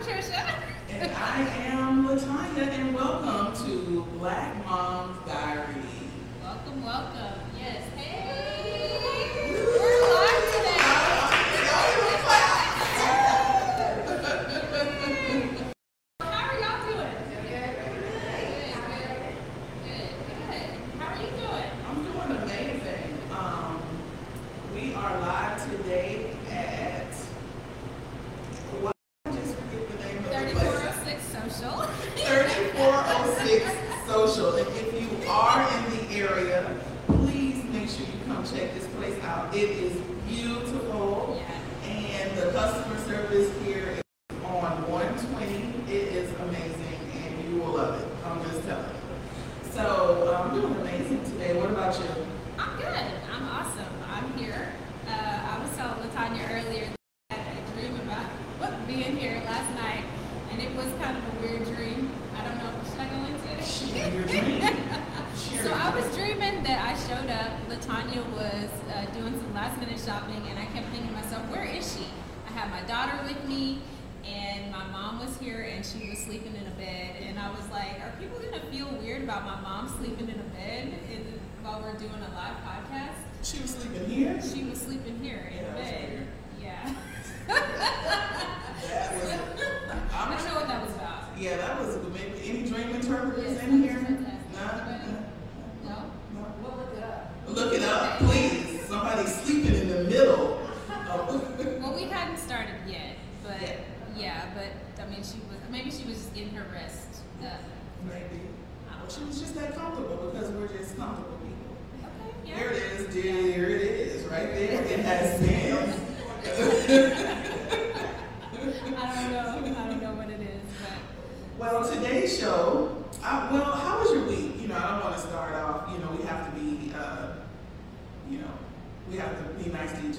Patricia. And I am Latanya, and welcome to Black Mom's Diary. Welcome, welcome.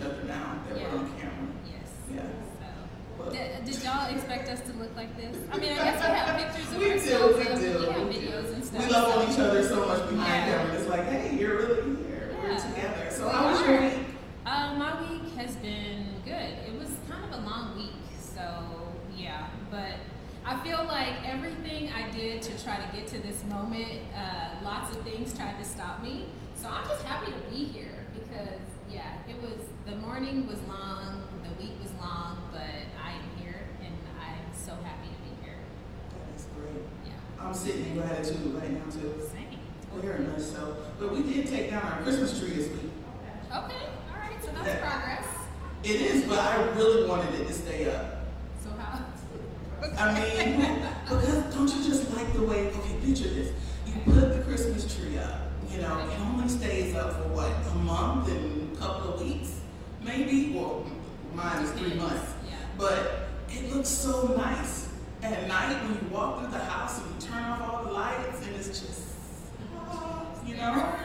Each other now that we're on camera. yes. Yeah. So, did, did y'all expect us to look like this? I mean, I guess we have pictures of We do, ourselves. we do, We have videos and stuff. We love on each other so much behind Yeah. camera. It's like, hey, you're really here. We're together. So how was your week? Uh, my week has been good. It was kind of a long week, so yeah. But I feel like everything I did to try to get to this moment, uh, lots of things tried to stop me. So I'm just happy to be here because yeah, it was the morning was long, the week was long, but I am here and I'm so happy to be here. That is great. Yeah, I'm sitting in gratitude right now too. same. Very much so. But we did take down our Christmas tree this week. Okay, all right. So that's progress. It is, but I really wanted it to stay up. So how? I mean, because don't you just like the way, okay, picture this. You put the Christmas tree up, you know, it only stays up for what, a month and couple of weeks? Maybe, well, mine is three months. Yeah. But it looks so nice at night when you walk through the house and you turn off all the lights and it's just, you know,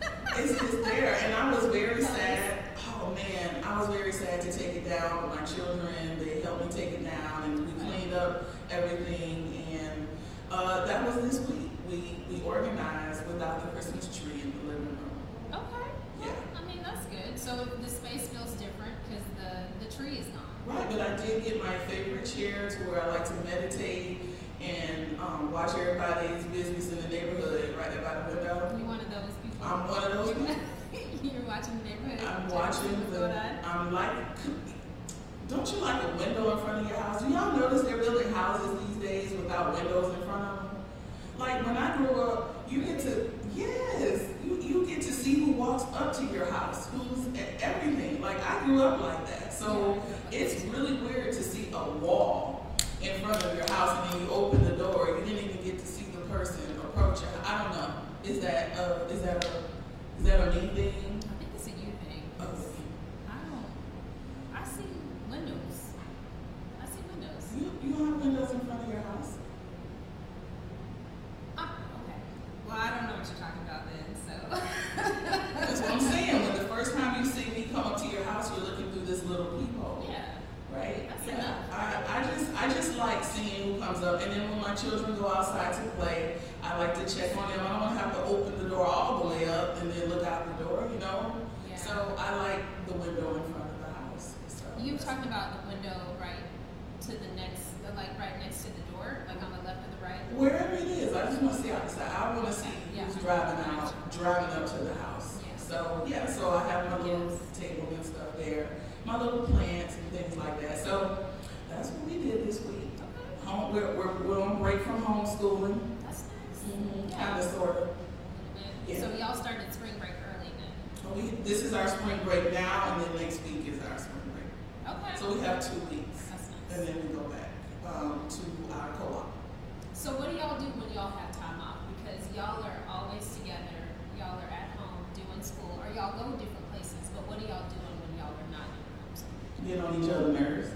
it's just there. And I was very sad. Oh man, I was very sad to take it down. But my children, they helped me take it down and we cleaned up everything. And uh, that was this week. We we organized without the Christmas tree in the living room. Okay. Yeah. Well, I mean, that's good. So the space feels different because the, the tree is gone. Right, but I did get my favorite chair to where I like to meditate and um, watch everybody's business in the neighborhood right there by the window. You're one of those people. I'm one of those people. You're watching the neighborhood. I'm watching the. I'm like, don't you like a window in front of your house? Do y'all notice they're building houses these days without windows in front of them? Like when I grew up, you get to yes, you you get to see who walks up to your house, who's everything. Like I grew up like that, so it's really weird to see a wall in front of your house and then you open the door. You didn't even get to see the person approach it. I don't know. Is that uh is that a is that a me thing? I think it's a you thing. Oh. I don't. I see windows. I see windows. You, you don't have windows in front of your house? Ah, okay. Well, I don't know what you're talking about then, so. That's what I'm saying. When the first time you see me come up to your house, you're looking through this little peephole, yeah. right? That's yeah. enough. I, I just I just like seeing who comes up, and then when my children go outside to play, I like to check on them. I don't want to have to open the door all the way up and then look out the door, you know. Yeah. So I like the window in front of the house. So You were talking about the window right to the next, like right next to the door, like on the left or the right? Wherever it is, I just want to see outside. I want to see Yeah. who's driving out, driving up to the house. Yeah. So yeah, so I have my little Yes. table and stuff there, my little plants and things like that. So that's what we did this week. Okay, Home, we're, we're, we're on break from homeschooling, that's nice. kind Yeah. of sort of. A little bit. Yeah. So y'all started spring break early then? Oh, we, this is our spring break now, and then next week is our spring. Okay. So we have two weeks, That's and then we go back um, to our co-op. So what do y'all do when y'all have time off? Because y'all are always together, y'all are at home doing school, or y'all go different places, but what are y'all doing when y'all are not in homeschool? Get on each other's nerves.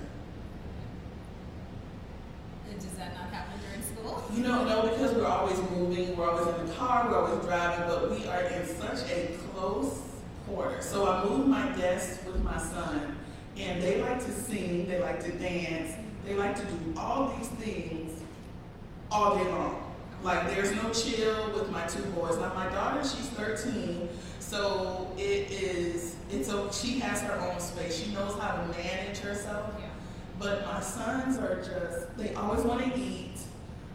And Does that not happen during school? You know, no, because we're always moving, we're always in the car, we're always driving, but we are in such a close quarter. So I moved my desk with my son, and they like to sing, they like to dance, they like to do all these things all day long. Like there's no chill with my two boys. Now my daughter, she's 13, so it is. It's a. She has her own space. She knows how to manage herself. Yeah. But my sons are just, they always want to eat.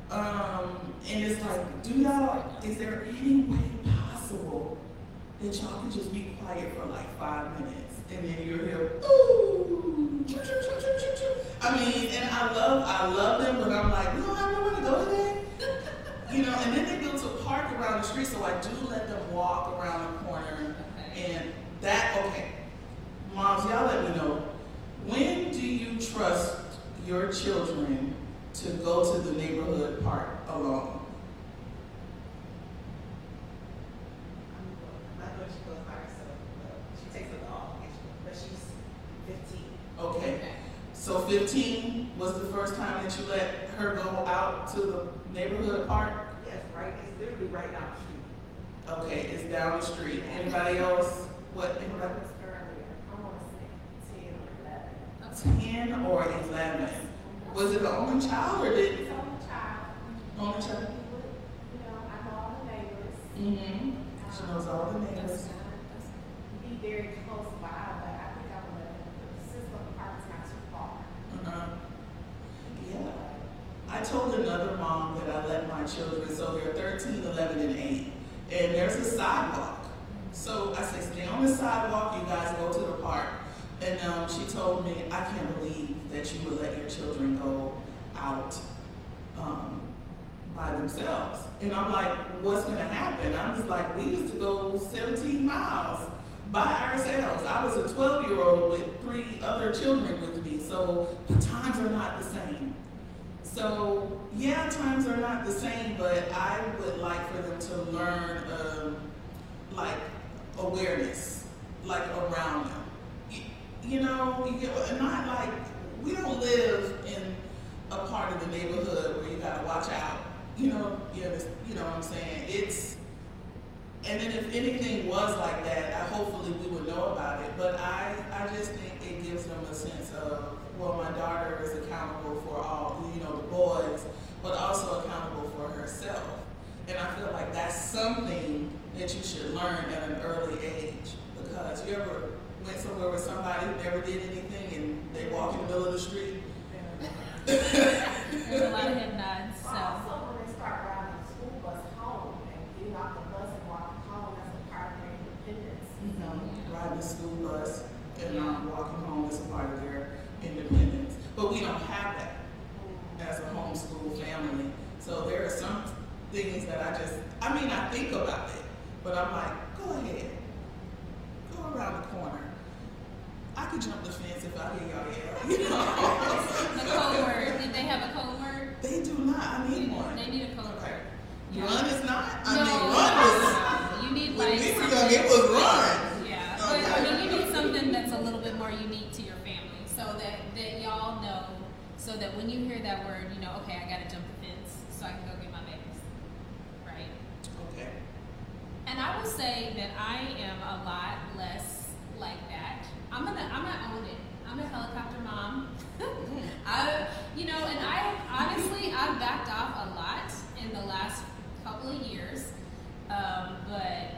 Um, and it's like, do y'all, is there any way possible that y'all can just be quiet for like five minutes? And then you're here, ooh, choo, choo, choo. I mean, and I love, I love them, but I'm like, no, I don't have nowhere to go today. You know, and then they built a park around the street, so I do let them walk around the corner. And that, okay, moms, y'all let me know, when do you trust your children to go to the neighborhood park alone? My daughter, she goes by herself, but she takes a dog, actually, but she's fifteen. Okay, so fifteen was the first time that you let her go out to the neighborhood park? Yes, right, it's literally right down the street. Okay, it's down the street. Anybody else? What, It anybody? was earlier, I wanna say ten or eleven. Okay. Ten or? Was it the only child or did, It's only child. only child? You would, you know, I know all the neighbors. Mm-hmm. She knows all the neighbors. Be very close by, but I think I would let them, the Park is not too far. Uh-huh. Yeah. I told another mom that I let my children, so they're 13, 11, and 8, and there's a sidewalk. So I said, stay on the sidewalk, you guys go to the park. And um, she told me, I can't believe that you would let your children go out um, by themselves. And I'm like, what's gonna happen? I was like, we used to go 17 miles by ourselves. I was a 12 year old with three other children with me, so the times are not the same. So, yeah, times are not the same, but I would like for them to learn, um, like, awareness, like, around them. You, know, not like, we don't live in a part of the neighborhood where you gotta watch out. You know, you, know, you know what I'm saying? It's, and then if anything was like that, I hopefully we would know about it. But I, I just think it gives them a sense of, well, my daughter is accountable for all, you know, the boys, but also accountable for herself. And I feel like that's something that you should learn at an early age. Because you ever went somewhere with somebody who never did anything and they walk in the middle of the street? There's a lot of head nods, so. also, when they start riding the school bus home and getting off the bus and walking home, that's a part of their independence. So, Riding the school bus and um, walking home is a part of their independence. But we don't have that as a homeschool family. So there are some things that I just, I mean, I think about it, but I'm like, go ahead. Go around the corner. I could jump the fence if I hear y'all yell. You know? The code word, did they have a code word? they do not. I need one. They need a code Okay. word. Yeah. Run is not. I No, mean, run is. You need When like we were young, it was run. Yeah, oh, but I mean, you need something that's a little bit more unique to your family, so that, that y'all know, so that when you hear that word, you know, okay, I gotta jump the fence, so I can go get my babies. Right? Okay. And I will say that I am a lot less like that. I'm gonna, I'm gonna own it. I'm a helicopter mom. I, you know, and I honestly, I've backed off a lot in the last couple of years, um, but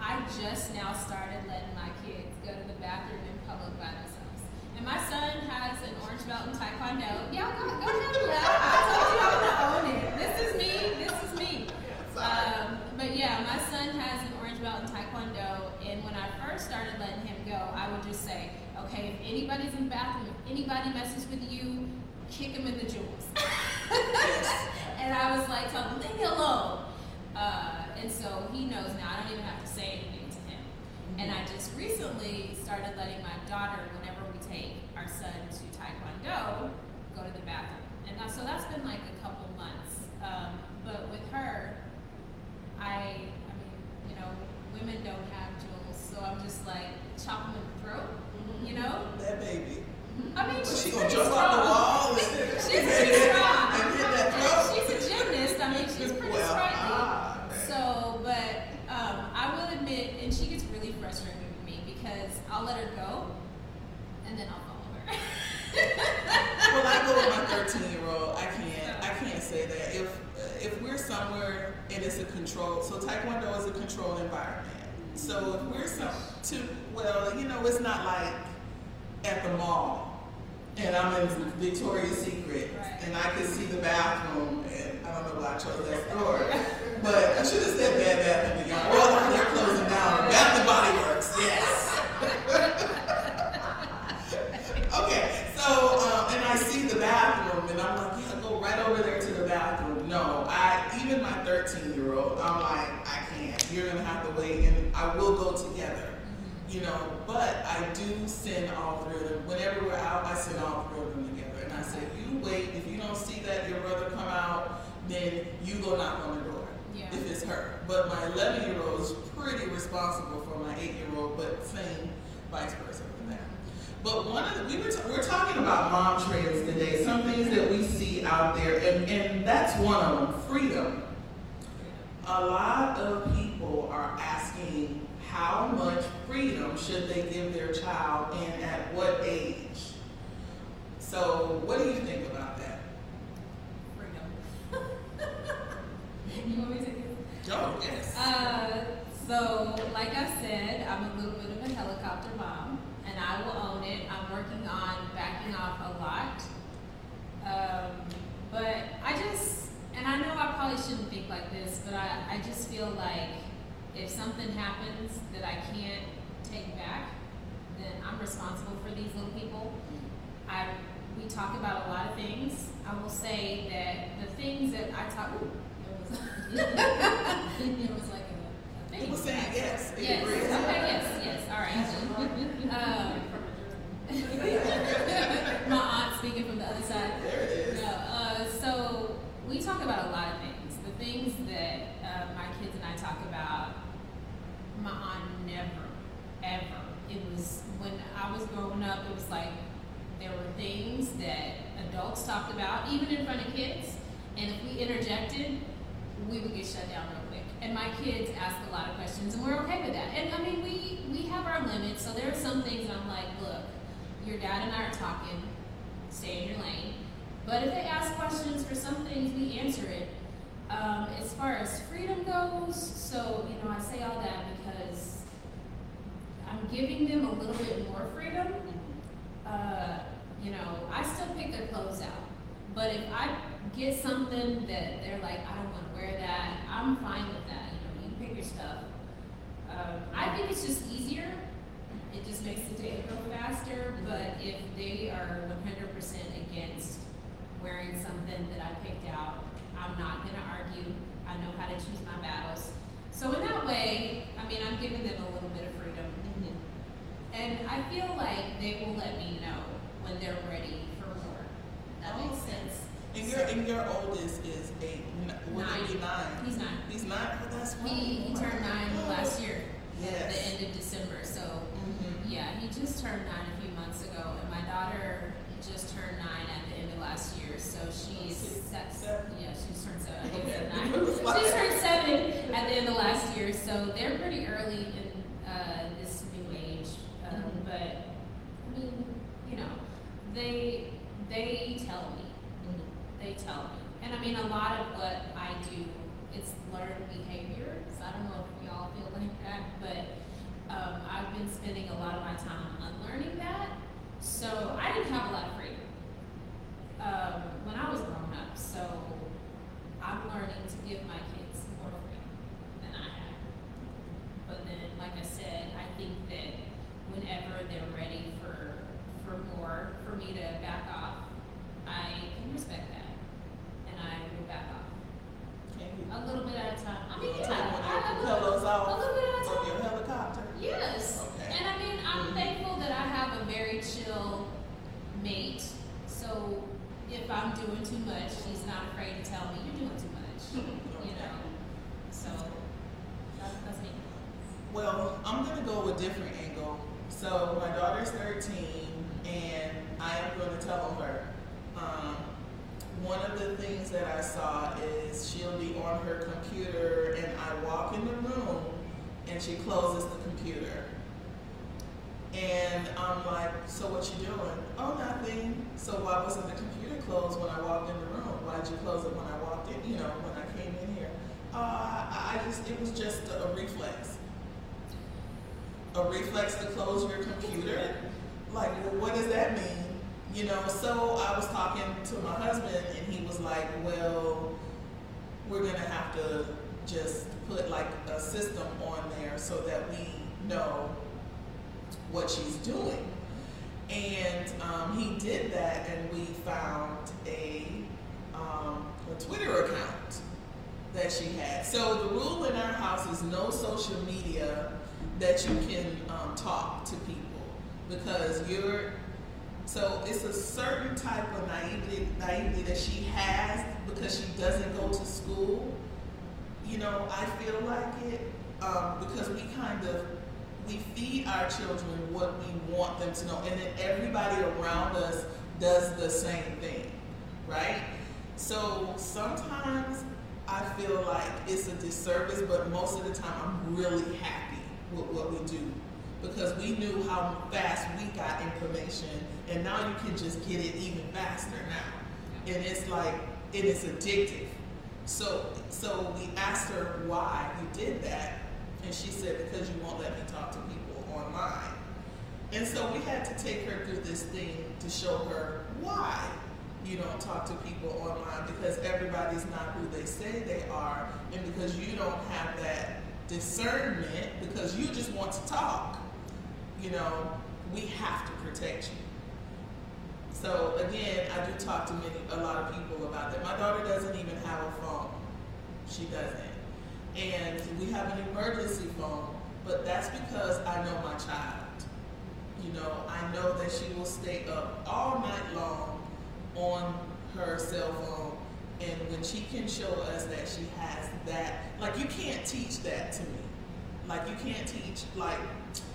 I just now started letting my kids go to the bathroom in public by themselves. And my son has an orange belt in Taekwondo. Y'all say, okay, if anybody's in the bathroom, if anybody messes with you, them in the jewels. and I was like, tell him, leave me alone. Uh, and so he knows now. I don't even have to say anything to him. And I just recently started letting my daughter, whenever we take our son to Taekwondo, go to the bathroom. And that, so that's been like a couple months. Um, but with her, I, I mean, you know, women don't have jewels, so I'm just like chop them in the throat, you know. That baby. I mean, she's she gonna jump strong. out the wall and, She's pretty strong. and that she's a gymnast. I mean, she's pretty well, sprightly. ah. So, but um, I will admit, and she gets really frustrated with me because I'll let her go, and then I'll follow her. Well, I go with my 13 year old. I can't. I can't say that. If if we're somewhere and it's a control, so Taekwondo is a controlled environment. So if we're some to well, you know, it's not like at the mall, and I'm in Victoria's Secret, Right. and I can see the bathroom, and I don't know why I chose that store, but I should have said Bed Bath and Beyond. Well, they're closing down. Bath and Body Works, yes. Okay, so um, and I see the bathroom, and I'm like, yeah, go right over there to the bathroom. No, I even my 13 year old, I'm like, I can't. You're gonna have to wait, and I will go together. You know, but I do send all three of them. Whenever we're out, I send all three of them together, and I say, you wait. If you don't see that your brother come out, then you go knock on the door. Yeah. If it's her, but my 11 year old is pretty responsible for my 8 year old, but same vice versa with that. But one of the, we were t- we're talking about mom trends today. Some things that we see out there, and, and that's one of them. Freedom. A lot of people are asking how much freedom should they give their child, and at what age. So, what do you think about that? Freedom. you want me to take it? Oh, yes. Uh, so, like I said, I'm a little bit of a helicopter mom, and I will own it. I'm working on backing off a lot. Um, but I just, and I know I probably shouldn't think like this, but I, I just feel like if something happens that I can't take back, then I'm responsible for these little people. I, we talk about a lot of things. I will say that the things that I talk, ooh, it was, it was like a, a thing. People saying yes. Yes, okay, yes, yes, all right. Um, my aunt speaking from the other side. There it is. No, uh, so we talk about a lot of things. The things that uh, my kids and I talk about, my aunt never, ever. It was when I was growing up. It was like there were things that adults talked about, even in front of kids, and if we interjected, we would get shut down real quick. And my kids ask a lot of questions, and we're okay with that. And I mean, we we have our limits. So there are some things I'm like, look, your dad and I are talking. Stay in your lane. But if they ask questions for some things, we answer it. Um, as far as freedom goes, so you know, I say all that because I'm giving them a little bit more freedom. Uh, you know, I still pick their clothes out, but if I get something that they're like, I don't want to wear that, I'm fine with that. You know, you pick your stuff. Um, I think it's just easier. It just makes the day go faster. But if they are 100% against wearing something that I picked out, I'm not going to argue. I know how to choose my battles. So in that way, I mean, I'm giving them a little bit of freedom. And I feel like they will let me know when they're ready for more. That makes sense. And your and your oldest is eight. Nine. he be nine? He's nine. He's nine. Oh, that's He, he turned nine last year, Yes. the end of December. So Mhm. yeah, he just turned nine a few months ago, and my daughter just turned nine at the end of last year. So she's Six, seven? yeah, she's turned seven. At the end of last year, so they're pretty early in uh, this new age. Um. But I mean, you know, they they tell me, they tell me, and I mean a lot of what I do, it's learned behavior. So I don't know if we all feel like that, but um, I've been spending a lot of my time unlearning that. So I didn't have a lot of freedom um, when I was growing up. So I'm learning to give my kids more freedom than I have. But then, like I said, I think that whenever they're ready for for more, for me to back off, I can respect that, and I will back off. A little bit at a time. I mean, yeah, time. I, I, a, little, a little bit at a time. Your helicopter. Yes. Okay. And I mean, I'm thankful that I have a very chill mate. So if I'm doing too much, she's not afraid to tell me you're doing too much. You know, so that's, that's me. Well, I'm gonna go with a different angle. So my daughter's 13, and I am going to tell her. Um, one of the things that I saw is she'll be on her computer, and I walk in the room, and she closes the computer. And I'm like, so what you doing? Oh, nothing. So why wasn't the computer closed when I walked in the room? Why'd you close it when I walked in? You know, when I came in here? Uh, I I just, it was just a reflex. A reflex to close your computer? Like, well, what does that mean? You know, so I was talking to my husband and he was like, well, we're gonna have to just put like a system on there so that we know what she's doing. And um, he did that, and we found a, um, a Twitter account that she had. So the rule in our house is no social media that you can um, talk to people because you're. So it's a certain type of naivety, naivety that she has because she doesn't go to school. You know, I feel like it um, because we kind of we feed our children what we want them to know, and then everybody around us does the same thing, right? So sometimes I feel like it's a disservice, but most of the time I'm really happy with what we do because we knew how fast we got information, and now you can just get it even faster now, and it's like it is addictive. So, so we asked her why you did that, and she said, because you won't let me talk to online. And so we had to take her through this thing to show her why you don't talk to people online because everybody's not who they say they are, and because you don't have that discernment because you just want to talk. You know, we have to protect you. So again, I do talk to many, a lot of people about that. My daughter doesn't even have a phone. She doesn't and we have an emergency phone, but that's because I know my child. You know, I know that she will stay up all night long on her cell phone, and when she can show us that she has that, like you can't teach that to me. Like you can't teach like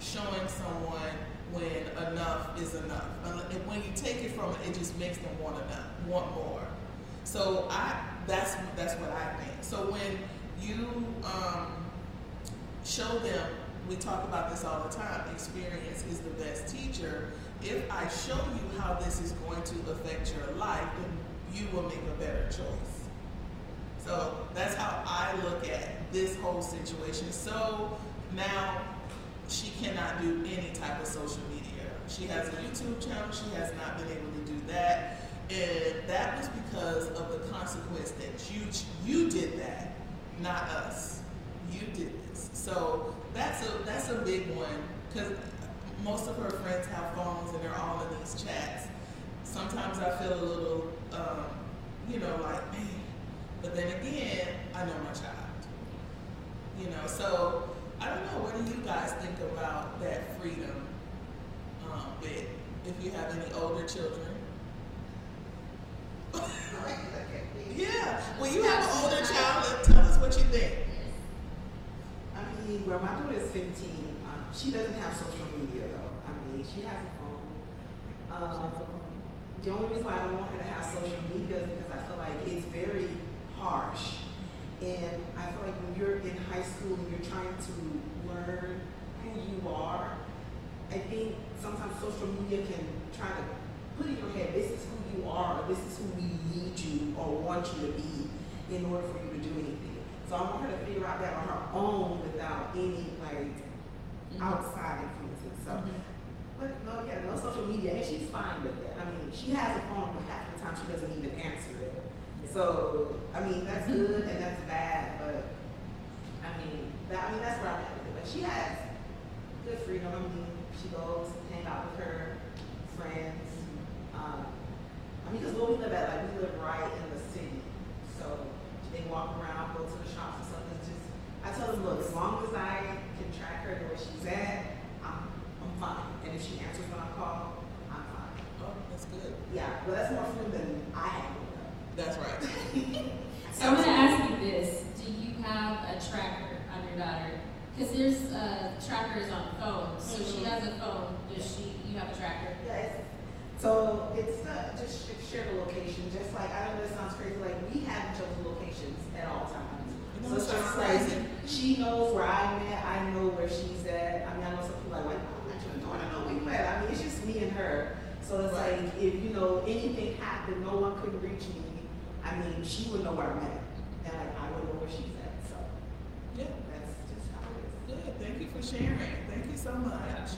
showing someone when enough is enough. And when you take it from it, it just makes them want enough, want more. So I, that's that's what I think. So when you um, show them, we talk about this all the time, experience is the best teacher. If I show you how this is going to affect your life, then you will make a better choice. So that's how I look at this whole situation. So now she cannot do any type of social media. She has a YouTube channel, she has not been able to do that. And that was because of the consequence that you you did that not us. You did this. So that's a that's a big one because most of her friends have phones and they're all in these chats. Sometimes I feel a little, um, you know, like man. But then again, I know my child. You know, so I don't know. What do you guys think about that freedom um, bit? If you have any older children. yeah. Well, you have an older child. Tell us what you think. Mean, well, my daughter is 15. Um, she doesn't have social media though. I mean, she has a phone. Um, the only reason why I don't want her to have social media is because I feel like it's very harsh. And I feel like when you're in high school and you're trying to learn who you are, I think sometimes social media can try to put in your head, this is who you are, this is who we need you or want you to be in order for you to do anything. So I want her to figure out that on her own without any like outside influences. So, but no, yeah, no social media, and she's fine with that. I mean, she has a phone, but half the time she doesn't even answer it. So, I mean, that's good and that's bad, but I mean, that, I mean, that's where I'm at with it. But she has good freedom. I mean, she goes hang out with her friends. Um, I mean, because where we live at, like, we live right in the city. So they walk around, go to the shops and stuff. It's just, I tell them, look, as long as I can track her to where she's at, I'm, I'm fine. And if she answers when I call, I'm fine. Oh, that's good. Yeah, Well, that's more freedom than I have. That's right. So I'm gonna ask you this: Do you have a tracker on your daughter? Because there's uh, trackers on phones. So she has a phone. Does she? You have a tracker? Yes. So it's uh, just sh- share the location, just like, I know this sounds crazy, like we have each other's locations at all times. You So know, it's it's just crazy. like, she knows where I'm at, I know where she's at. I mean, I know some people are like, I'm not your daughter, I know where you at. I mean, it's just me and her. So it's Right. like, if, you know, anything happened, no one could reach me, I mean, she would know where I'm at. And like, I would know where she's at, so Yeah. that's just how it is. Good. Thank you for sharing. Thank you so much.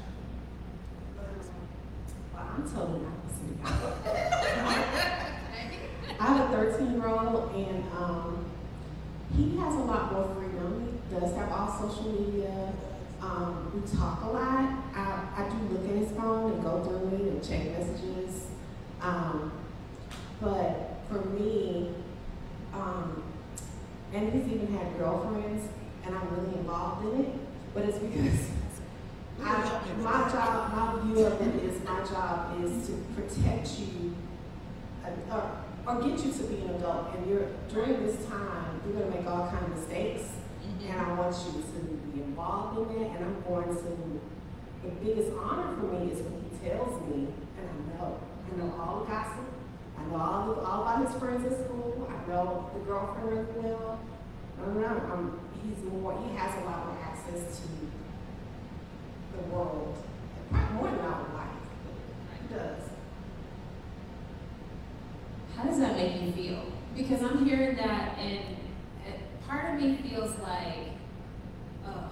Well, I'm totally opposite. I have a 13 year old and um, he has a lot more freedom. He does have all social media. Um, we talk a lot. I, I do look at his phone and go through it and check messages. Um, but for me, um, and he's even had girlfriends and I'm really involved in it, but it's because I, my job, my view of it is my job is to protect you uh, or, or get you to be an adult. And you're during this time, you're gonna make all kinds of mistakes, and I want you to be involved in that. And I'm going to. The biggest honor for me is when he tells me, and I know, I know all the gossip. I know all, all about his friends at school. I know the girlfriend really well. I don't know. I'm, he's more. He has a lot more access to the world, more than I would like. He does. How does that make you feel? Because I'm hearing that, and part of me feels like, oh,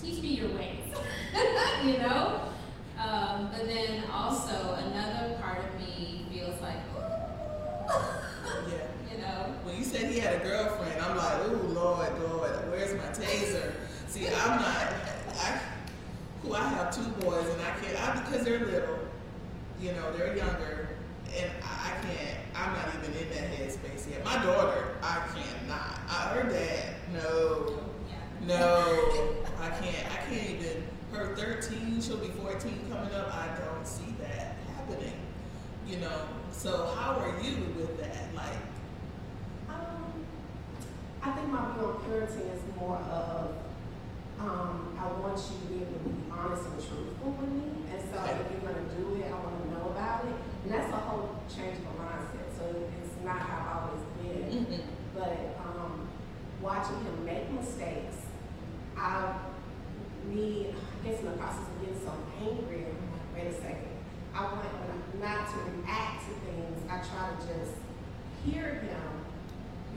teach me your ways, you know? Um, but then also another part of me feels like, Yeah. You know? When you said he had a girlfriend, I'm like, ooh, Lord, Lord, where's my taser? See, I'm not, I, who I have two boys and I can't, I, because they're little, you know, they're younger, and I, can't, I'm not even in that headspace yet. My daughter, I cannot. I, her dad, no, no, I can't, I can't even, her 13, she'll be 14 coming up, I don't see that happening, you know? So how are you with that? Like, I think my view on parenting is more of, um, I want you to be able to be honest and truthful with me. And so if you're gonna do it, I wanna know about it. And that's a whole change of mindset. So it's not how I've always been. mm-mm. But, um, watching him make mistakes, I, me, I guess in the process of getting so angry, I'm like, wait a second. I want not to react to things. I try to just hear him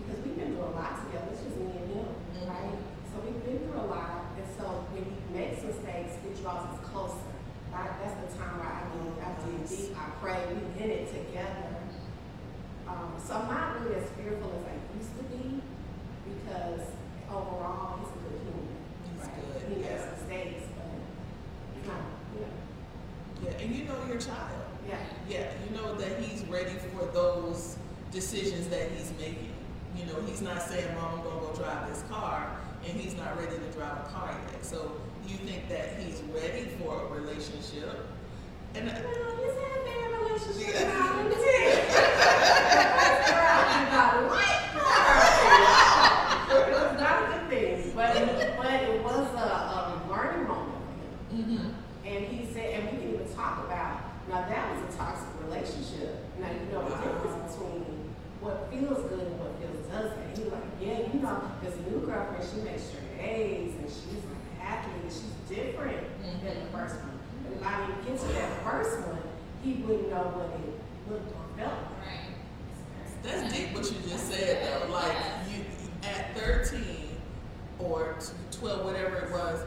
because we've been through a lot together. It's just me and him, right? So we've been through a lot, and so when he makes mistakes, it draws us closer. Right? That's the time where I mean, I dig deep, I pray, we in it together. Um, so I'm not really as fearful as I used to be because overall he's a good human. He's right? good, He makes yeah. mistakes, but he's not. Yeah, and you know your child. Yeah. Yeah, you know that he's ready for those decisions that he's making. You know, he's not saying, Mom, I'm gonna go drive this car, and he's not ready to drive a car yet. So you think that he's ready for a relationship? And uh, Well, he's had a bad relationship Yeah. now. Let me tell you. The first girl he got a white girl. It was not a good thing, but it, but it was a, a learning moment for him. mm-hmm. And he said, and we didn't even talk about, now that was a toxic relationship. Now, you know the difference between what feels good and what feels doesn't. He was like, yeah, you know, this new girlfriend, she makes straight A's and she's like an athlete and she's different than the first one. But if I didn't get to that first one, he wouldn't know what it looked or felt like. Right. That's deep what you just said though. Like you at 13 or 12, whatever it was,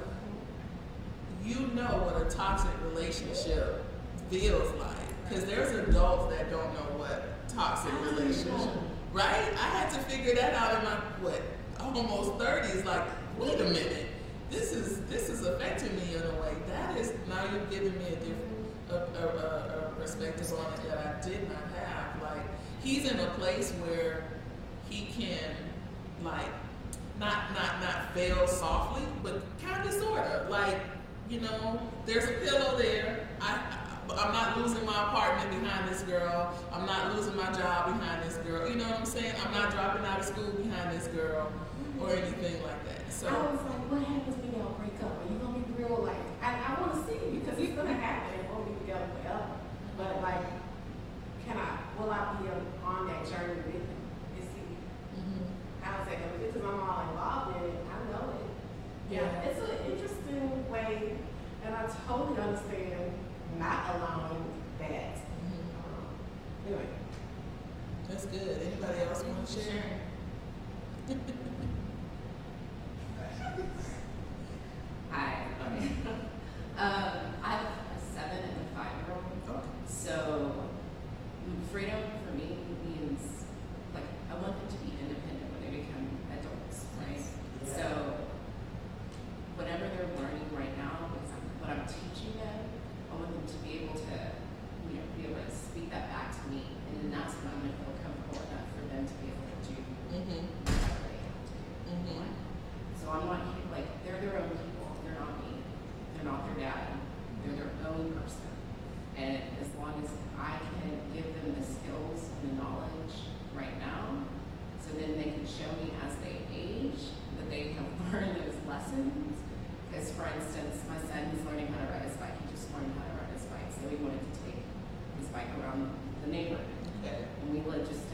you know what a toxic relationship feels like. Because there's adults that don't know what toxic relationship, right? I had to figure that out in my what almost 30s. Like, wait a minute, this is this is affecting me in a way. That is now you're giving me a different a, a, a, a perspective on it that I did not have. Like, he's in a place where he can like not not not fail softly, but kind of sort of like you know there's a pillow there. I, I'm not not losing my apartment behind this girl. I'm not losing my job behind this girl. You know what I'm saying? I'm not dropping out of school behind this girl or anything like that. So I was like, what happens when y'all break up? Are you gonna be real like? I, I want to see because it's gonna happen. It won't be together forever. But like, can Will I be on that journey with him? And see how it's gonna be? Because I'm all involved in it. I know it. Yeah, it's an interesting way, and I totally understand not allowing that. Um, anyway, that's good. Anybody else want to share? Hi. um, I have a seven and a five year old. Okay. So, freedom for me means, like, I want them to be independent when they become adults, right? So, whatever they're learning right now, what I'm teaching them, I want them to be able to, you know, be able to speak that back to me. And then that's when I'm going to feel comfortable enough for them to be able to do Mm-hmm. whatever they have to do. Mhm. So I'm not like, they're their own people, they're not me, they're not their dad, they're their own person. And as long as I can give them the skills and the knowledge right now, so then they can show me as they age that they have learned those lessons. Because for instance, my son is learning how to ride his bike, he just learned how to ride his bike, so he wanted to take his bike around the neighborhood. Okay. And we live just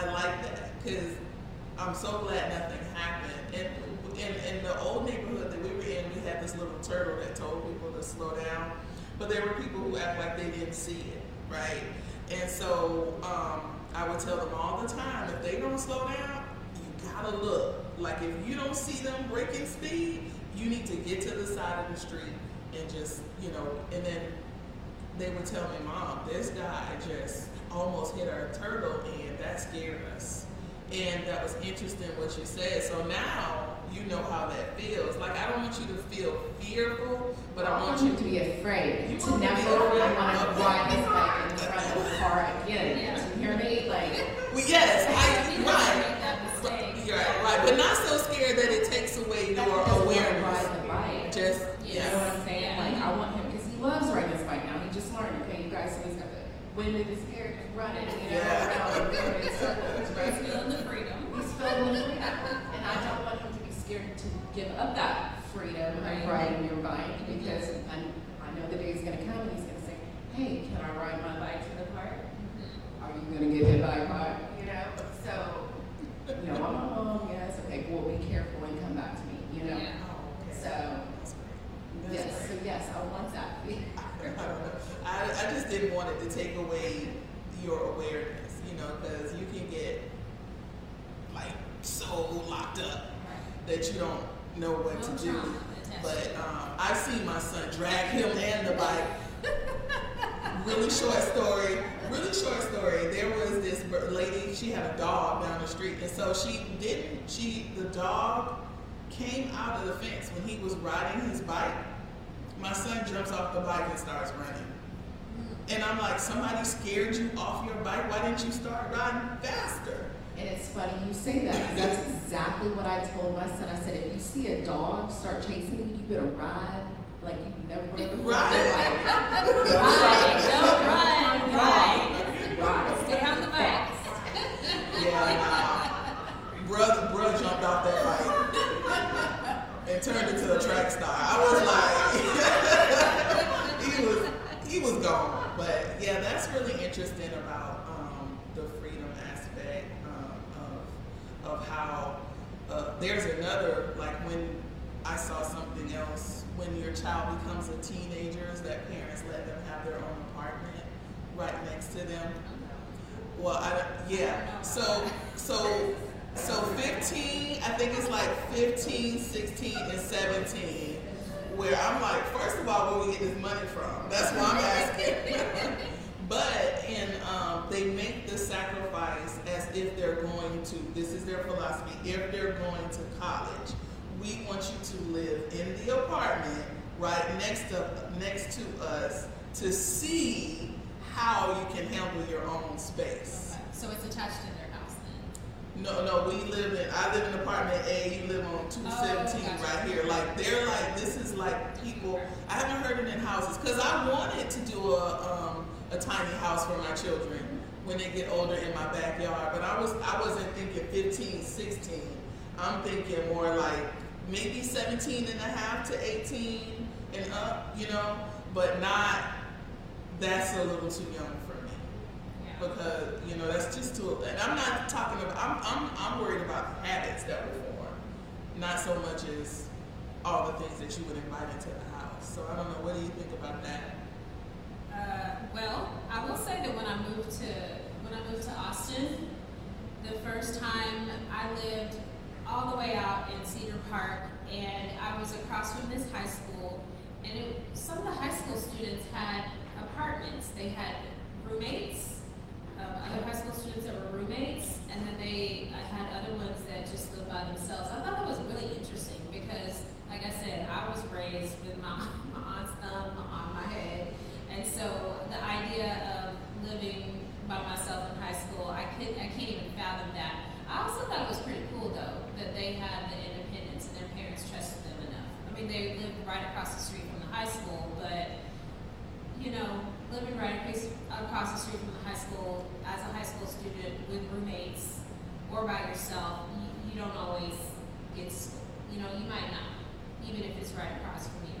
I like that because I'm so glad nothing happened. And in, in the old neighborhood that we were in, we had this little turtle that told people to slow down. But there were people who act like they didn't see it, right? And so um, I would tell them all the time, if they don't slow down, you gotta look. Like if you don't see them breaking speed, you need to get to the side of the street and just, you know, and then they would tell me, Mom, this guy just almost hit our turtle and that scared us. And that was interesting what you said. So now you know how that feels. Like I don't want you to feel fearful, but I want you to be afraid, You to want never want to ride his bike in front of a car again. Yeah. Do you hear me? Like, Well, yes, I, right. make that mistake. You're right, right, but not so scared that it takes away your he doesn't want to awareness. ride the bike. Just You know what I'm saying? Yeah. Like, I want him because he loves riding his bike now. He just learned. Okay, you guys, so he's got women is here running, you know, around in? He's feeling the freedom. He's feeling the freedom. And I don't want him to be scared to give up that freedom right. of riding your bike because i I know the day is going to come and he's going to say, hey, can I ride my bike to the park? Mm-hmm. Are you going to get hit by a car? You know, so, you know, I'm home, yes, okay, well, be careful and come back to me, you know? Yeah. Oh, so, yes, so yes, I want that. I, I just didn't want it to take away your awareness, you know, because you can get like so locked up that you don't know what to do. But um, I see my son drag him and the bike. really short story. Really short story. There was this lady. She had a dog down the street, and so she didn't. She the dog came out of the fence when he was riding his bike my son jumps off the bike and starts running. And I'm like, somebody scared you off your bike. Why didn't you start riding faster? And it's funny you say that, 'cause that's exactly what I told my son. I said, if you see a dog start chasing you, you better ride like you've never run before. Right. Right, don't run, right. Right. Stay on the bike. Yeah, nah. Brother, bruh jumped off that bike and turned into a track star. I was like, he was he was gone. But yeah, that's really interesting about um, the freedom aspect um, of of how uh, there's another like when I saw something else when your child becomes a teenager is that parents let them have their own apartment right next to them. Well, I yeah. So, so, so 15, I think it's like 15, 16, and 17, where I'm like, first of all, where we get this money from? That's why I'm asking. but, and um, they make the sacrifice as if they're going to, this is their philosophy, if they're going to college, we want you to live in the apartment right next to, next to us to see how you can handle your own space. So it's attached to their house then? No, no, we live in. I live in apartment A. You live on two seventeen Oh, gotcha. right here. Like they're like this is like people. I haven't heard it in houses because I wanted to do a um, a tiny house for my children when they get older in my backyard. But I was I wasn't thinking 15, 16. I'm thinking more like maybe 17 and a half to 18 and up. You know, but not. That's a little too young for me Yeah. because you know that's just too. And I'm not talking about. I'm I'm I'm worried about habits that will form, not so much as all the things that you would invite into the house. So I don't know. What do you think about that? Uh, well, I will say that when I moved to when I moved to Austin, the first time I lived all the way out in Cedar Park, and I was across from this high school, and it, some of the high school students had apartments. They had roommates, um, other high school students that were roommates, and then they uh, had other ones that just lived by themselves. I thought that was really interesting because, like I said, I was raised with my, my aunt's thumb on my head. And so the idea of living by myself in high school, I couldn't, I can't even fathom that. I also thought it was pretty cool though that they had the independence and their parents trusted them enough. I mean, they lived right across the street high school, but you know, living right across, across the street from the high school as a high school student with roommates or by yourself, you, you don't always get school. You know, you might not, even if it's right across from you.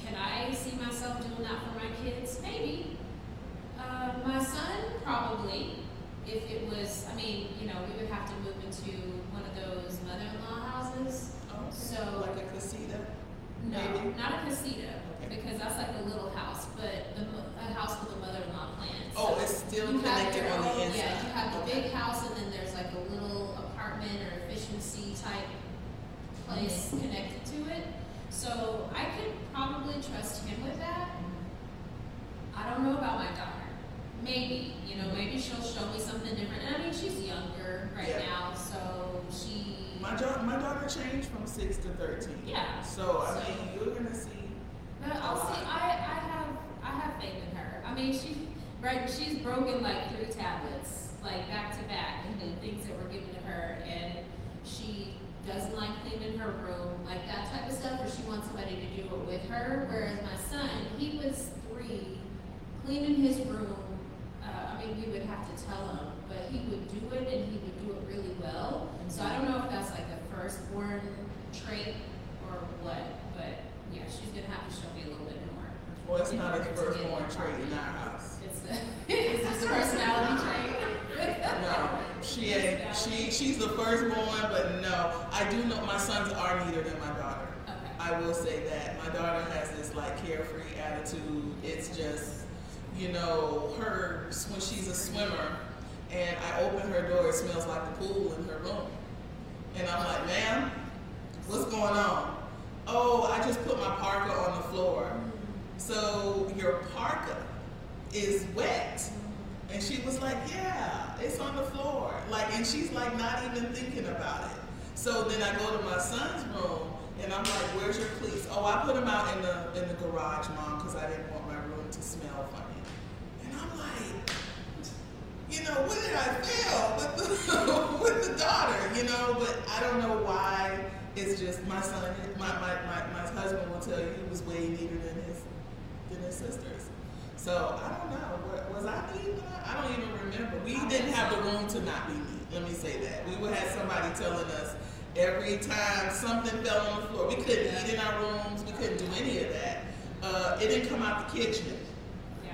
Can I see myself doing that for my kids? Maybe. Uh, my son, probably. If it was, I mean, you know, we would have to move into one of those mother-in-law houses. Oh, So- like a casita. No, Maybe. not a casita, because that's like a little house, but the, a house with a mother-in-law plan. Oh, it's still connected on the inside. Yeah, you have the big house, and then there's like a little apartment or efficiency type place Mm-hmm. connected to it. So I could probably trust him with that. I don't know about my daughter. Maybe, you know, maybe she'll show me something different. And I mean, she's younger right Yeah. now, so she. My daughter, my daughter changed from six to thirteen. Yeah. So I So- mean, you're gonna see. But I'll see. I, I have I have faith in her. I mean, she right. She's broken like three tablets, like back to back, and the things that were given to her, and she doesn't like cleaning her room, like that type of stuff, or she wants somebody to do it with her. Whereas my son, he was three, cleaning his room. Uh, I mean, we would have to tell him, but he would do it, and he would do it really well. So I don't know if that's like a firstborn trait or what, but yeah, she's gonna have to show me a little bit more. Well, it's in not a order to firstborn trait in our house. It's the, it's his personality trait. No, she ain't. She she's the firstborn, but no, I do know my sons are neater than my daughter. Okay. I will say that my daughter has this like carefree attitude. It's just, you know, her when she's a swimmer, and I open her door, it smells like the pool in her room, and I'm like, ma'am, What's going on? Oh, I just put my parka on the floor. So your parka is wet. And she was like, Yeah, it's on the floor. Like, and she's like not even thinking about it. So then I go to my son's room and I'm like, Where's your cleats? Oh, I put them out in the in the garage, mom, because I didn't want my room to smell funny. And I'm like, you know, what did I fail with the with the daughter, you know? But I don't know why. It's just my son, my my, my, my husband will tell you he was way neater than his than his sisters. So I don't know. Was I when I don't even remember. We didn't have the room to not be neat. Let me say that. We would have somebody telling us every time something fell on the floor. We couldn't eat in our rooms. We couldn't do any of that. Uh, it didn't come out the kitchen. Yeah.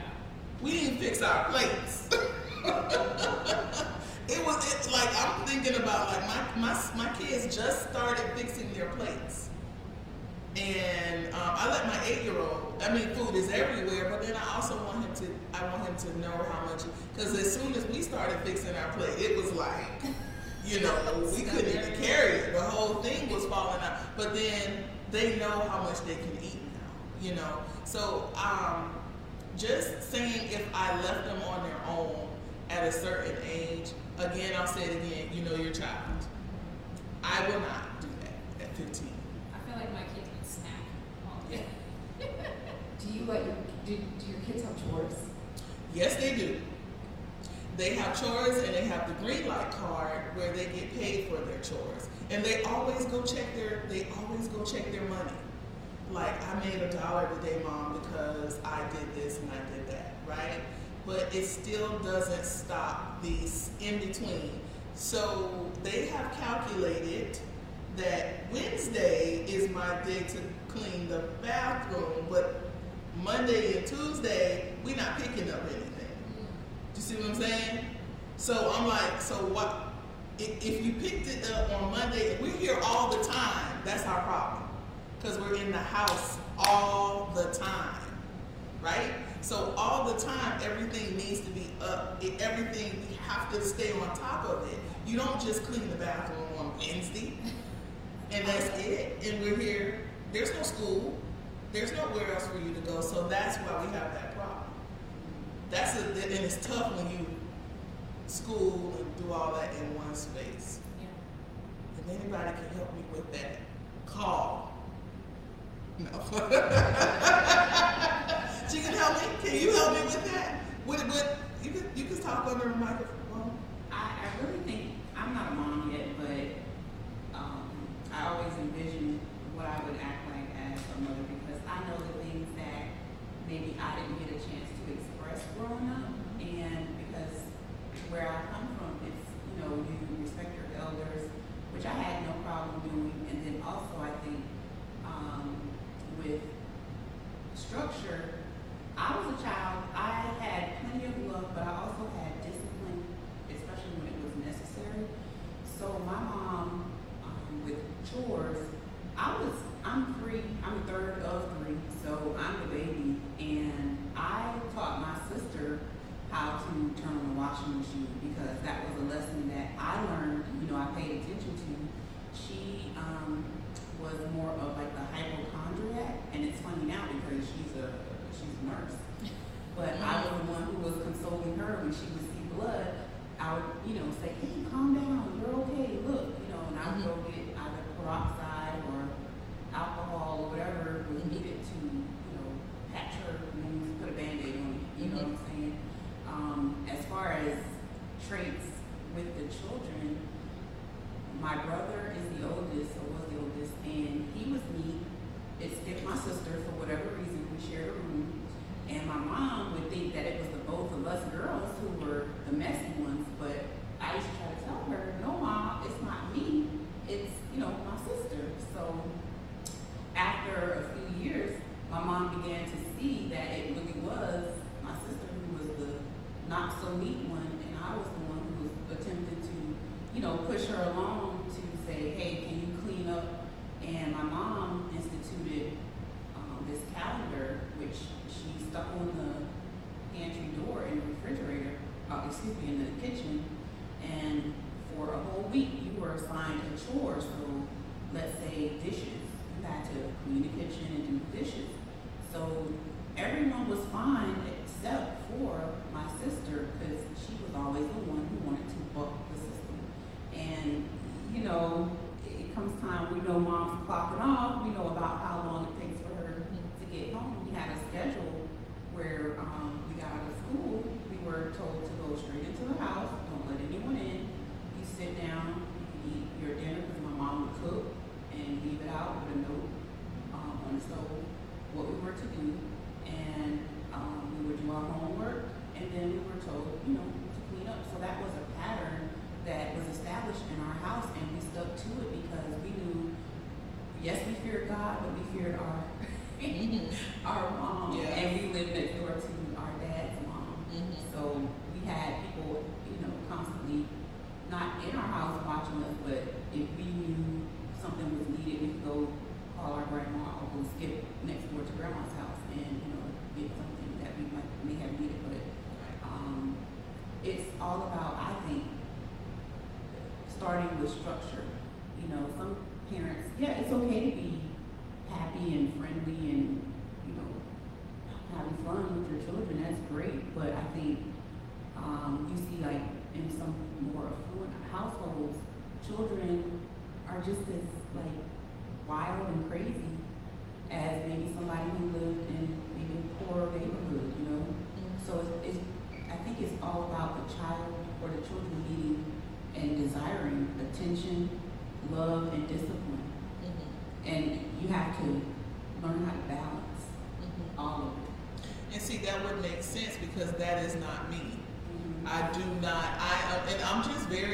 We didn't fix our plates. it was it, like I'm thinking about like my, my my kids just started fixing their plates, and um, I let my eight year old. I mean, food is everywhere, but then I also want him to. I want him to know how much because as soon as we started fixing our plate, it was like. You know, we couldn't even carry it. The whole thing was falling out. But then they know how much they can eat now. You know, so um, just saying if I left them on their own at a certain age, again, I'll say it again, you know your child. I will not do that at 15. I feel like my kids would snack all day. Do you let your, do, do your kids have chores? Yes, they do. They have chores and they have the Greenlight card where they get paid for their chores. And they always go check their they always go check their money. Like I made a dollar today, mom, because I did this and I did that, right? But it still doesn't stop these in between. So they have calculated that Wednesday is my day to clean the bathroom, but Monday and Tuesday we're not picking up anything. Do you see what I'm saying? So I'm like, so what? If, if you picked it up on Monday, we're here all the time. That's our problem, because we're in the house all the time, right? So all the time, everything needs to be up. Everything we have to stay on top of it. You don't just clean the bathroom on Wednesday, and that's it. And we're here. There's no school. There's nowhere else for you to go. So that's why we have that problem. That's a, and it's tough when you school and do all that in one space. Yeah. If anybody can help me with that, call. No. she can help me. Can you help me with that? It? Would you can you can talk under a microphone? I, I really think, I'm not a mom yet, but um, I always envision what I would act like as a mother because I know the things that maybe I didn't get a chance to express growing up. And because where I come from, it's, you know, you respect your elders, which I had no problem doing. And then also, I think um, with structure, I was a child, I had plenty of love, but I also had discipline, especially when it was necessary. So my mom, um, with chores, I was, I'm three, I'm the third of three, so I'm the baby. And I taught my sister how to turn on the washing machine because that was a lesson that I learned, you know, I paid attention to. She, um, was more of like the hypochondriac, and it's funny now because she's a she's a nurse. But I was the one who was consoling her when she would see blood. I would, you know, say, "Hey, calm down. You're okay. Look, you know." And I would go get either peroxide or alcohol or whatever was needed to, you know, patch her wounds, put a band-aid on it. You know what I'm saying? Um, as far as traits with the children, my brother is the oldest, or was the oldest, and he was neat. It skipped my sister for whatever reason. We shared a room, and my mom would think that it was the both of us girls who were the messy ones. But I used to try to tell her, "No, mom, it's not me. It's you know my sister." So after a few years, my mom began to see that it really was my sister who was the not so neat one, and I was the one who was attempting to, you know, push her along to say, hey, can you clean up? And my mom instituted um, this calendar, which she stuck on the pantry door in the refrigerator, uh, excuse me, in the kitchen. And for a whole week, you were assigned a chore. So let's say dishes. You had to clean the kitchen and do dishes. So everyone was fine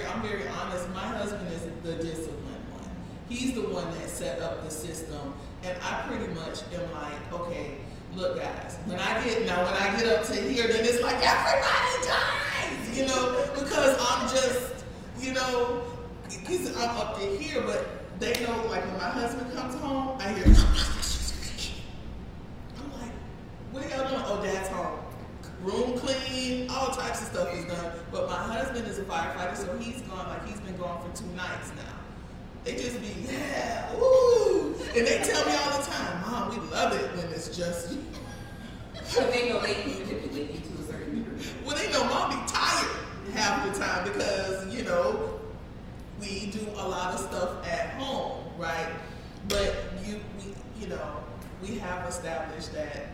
I'm very honest. My husband is the disciplined one. He's the one that set up the system, and I pretty much am like, okay, look, guys. When I get now, when I get up to here, then it's like everybody dies, you know, because I'm just, you know, because I'm up to here, but they know, like when my husband comes home, I hear. I'm like, what are y'all doing? Oh, dad's home. Room clean, all types of stuff is done. But my husband is a firefighter, so he's gone, like, he's been gone for two nights now. They just be, yeah, woo! And they tell me all the time, Mom, we love it when it's just you. So they know they can manipulate you to a certain degree. Well, they know mom be tired half the time because, you know, we do a lot of stuff at home, right? But you, we, you know, we have established that,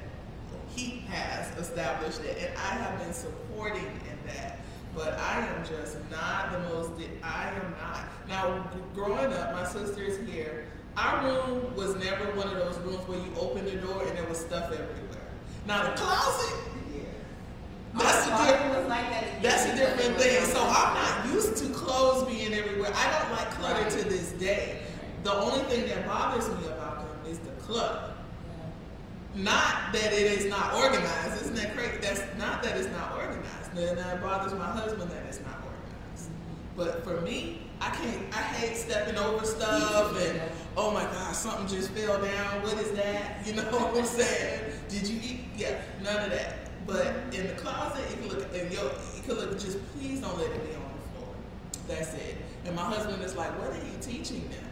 he has established it, and I have been supporting in that. But I am just not the most, I am not. Now, growing up, my sister is here. Our room was never one of those rooms where you open the door and there was stuff everywhere. Now, the closet, that's a different. was like that That's a different thing. So I'm not used to clothes being everywhere. I don't like clutter to this day. The only thing that bothers me about them is the clutter. Not that it is not organized. Isn't that crazy? That's not that it's not organized. Then that bothers my husband that it's not organized. But for me, I can't. I hate stepping over stuff and oh my gosh, something just fell down. What is that? You know what I'm saying? Did you eat? Yeah, none of that. But in the closet, you can look and yo, you can look. Just please don't let it be on the floor. That's it. And my husband is like, what are you teaching them?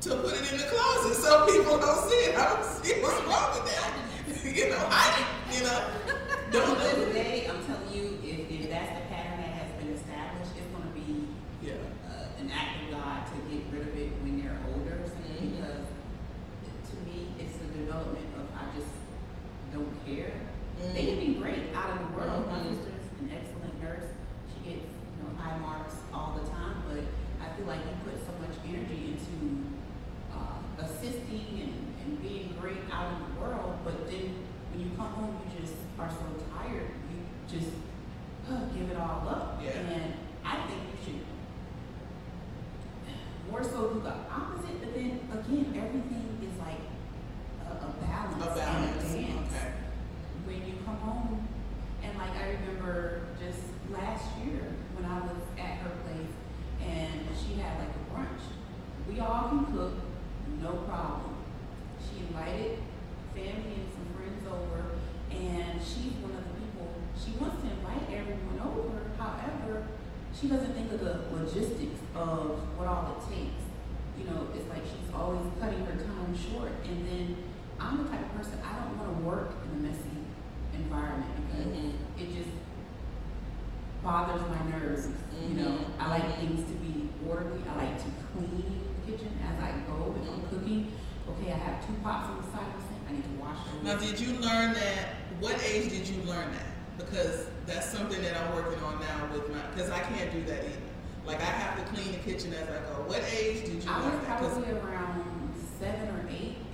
To put it in the closet so people don't see it. I don't see what's wrong with that. you know, I, you know, don't To do this it. day, I'm telling you, if, if that's the pattern that has been established, it's gonna be Yeah. uh, an act of God to get rid of it when they're older, simply because to me, it's the development of I just don't care. They can be great out in the world. My Mhm. sister's an excellent nurse. She gets you know high marks all the time, but I feel like you put so much energy into uh, assisting and, and being great out in the world, but then when you come home, you just are so tired. You just uh, give it all up. Yeah. And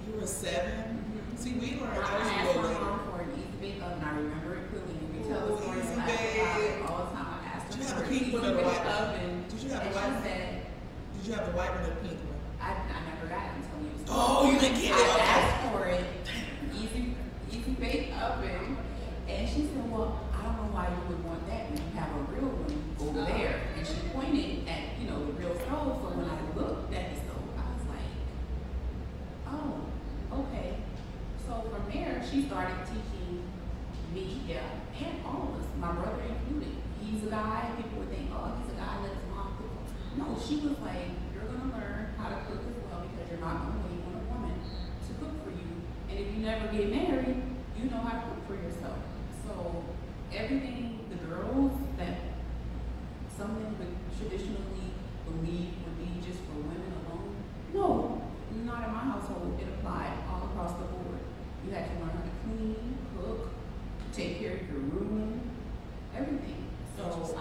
You were 7 mm-hmm. See, we learned those would traditionally believe would be just for women alone? No, not in my household. It applied all across the board. You had to learn how to clean, cook, take care of your room, everything. So I was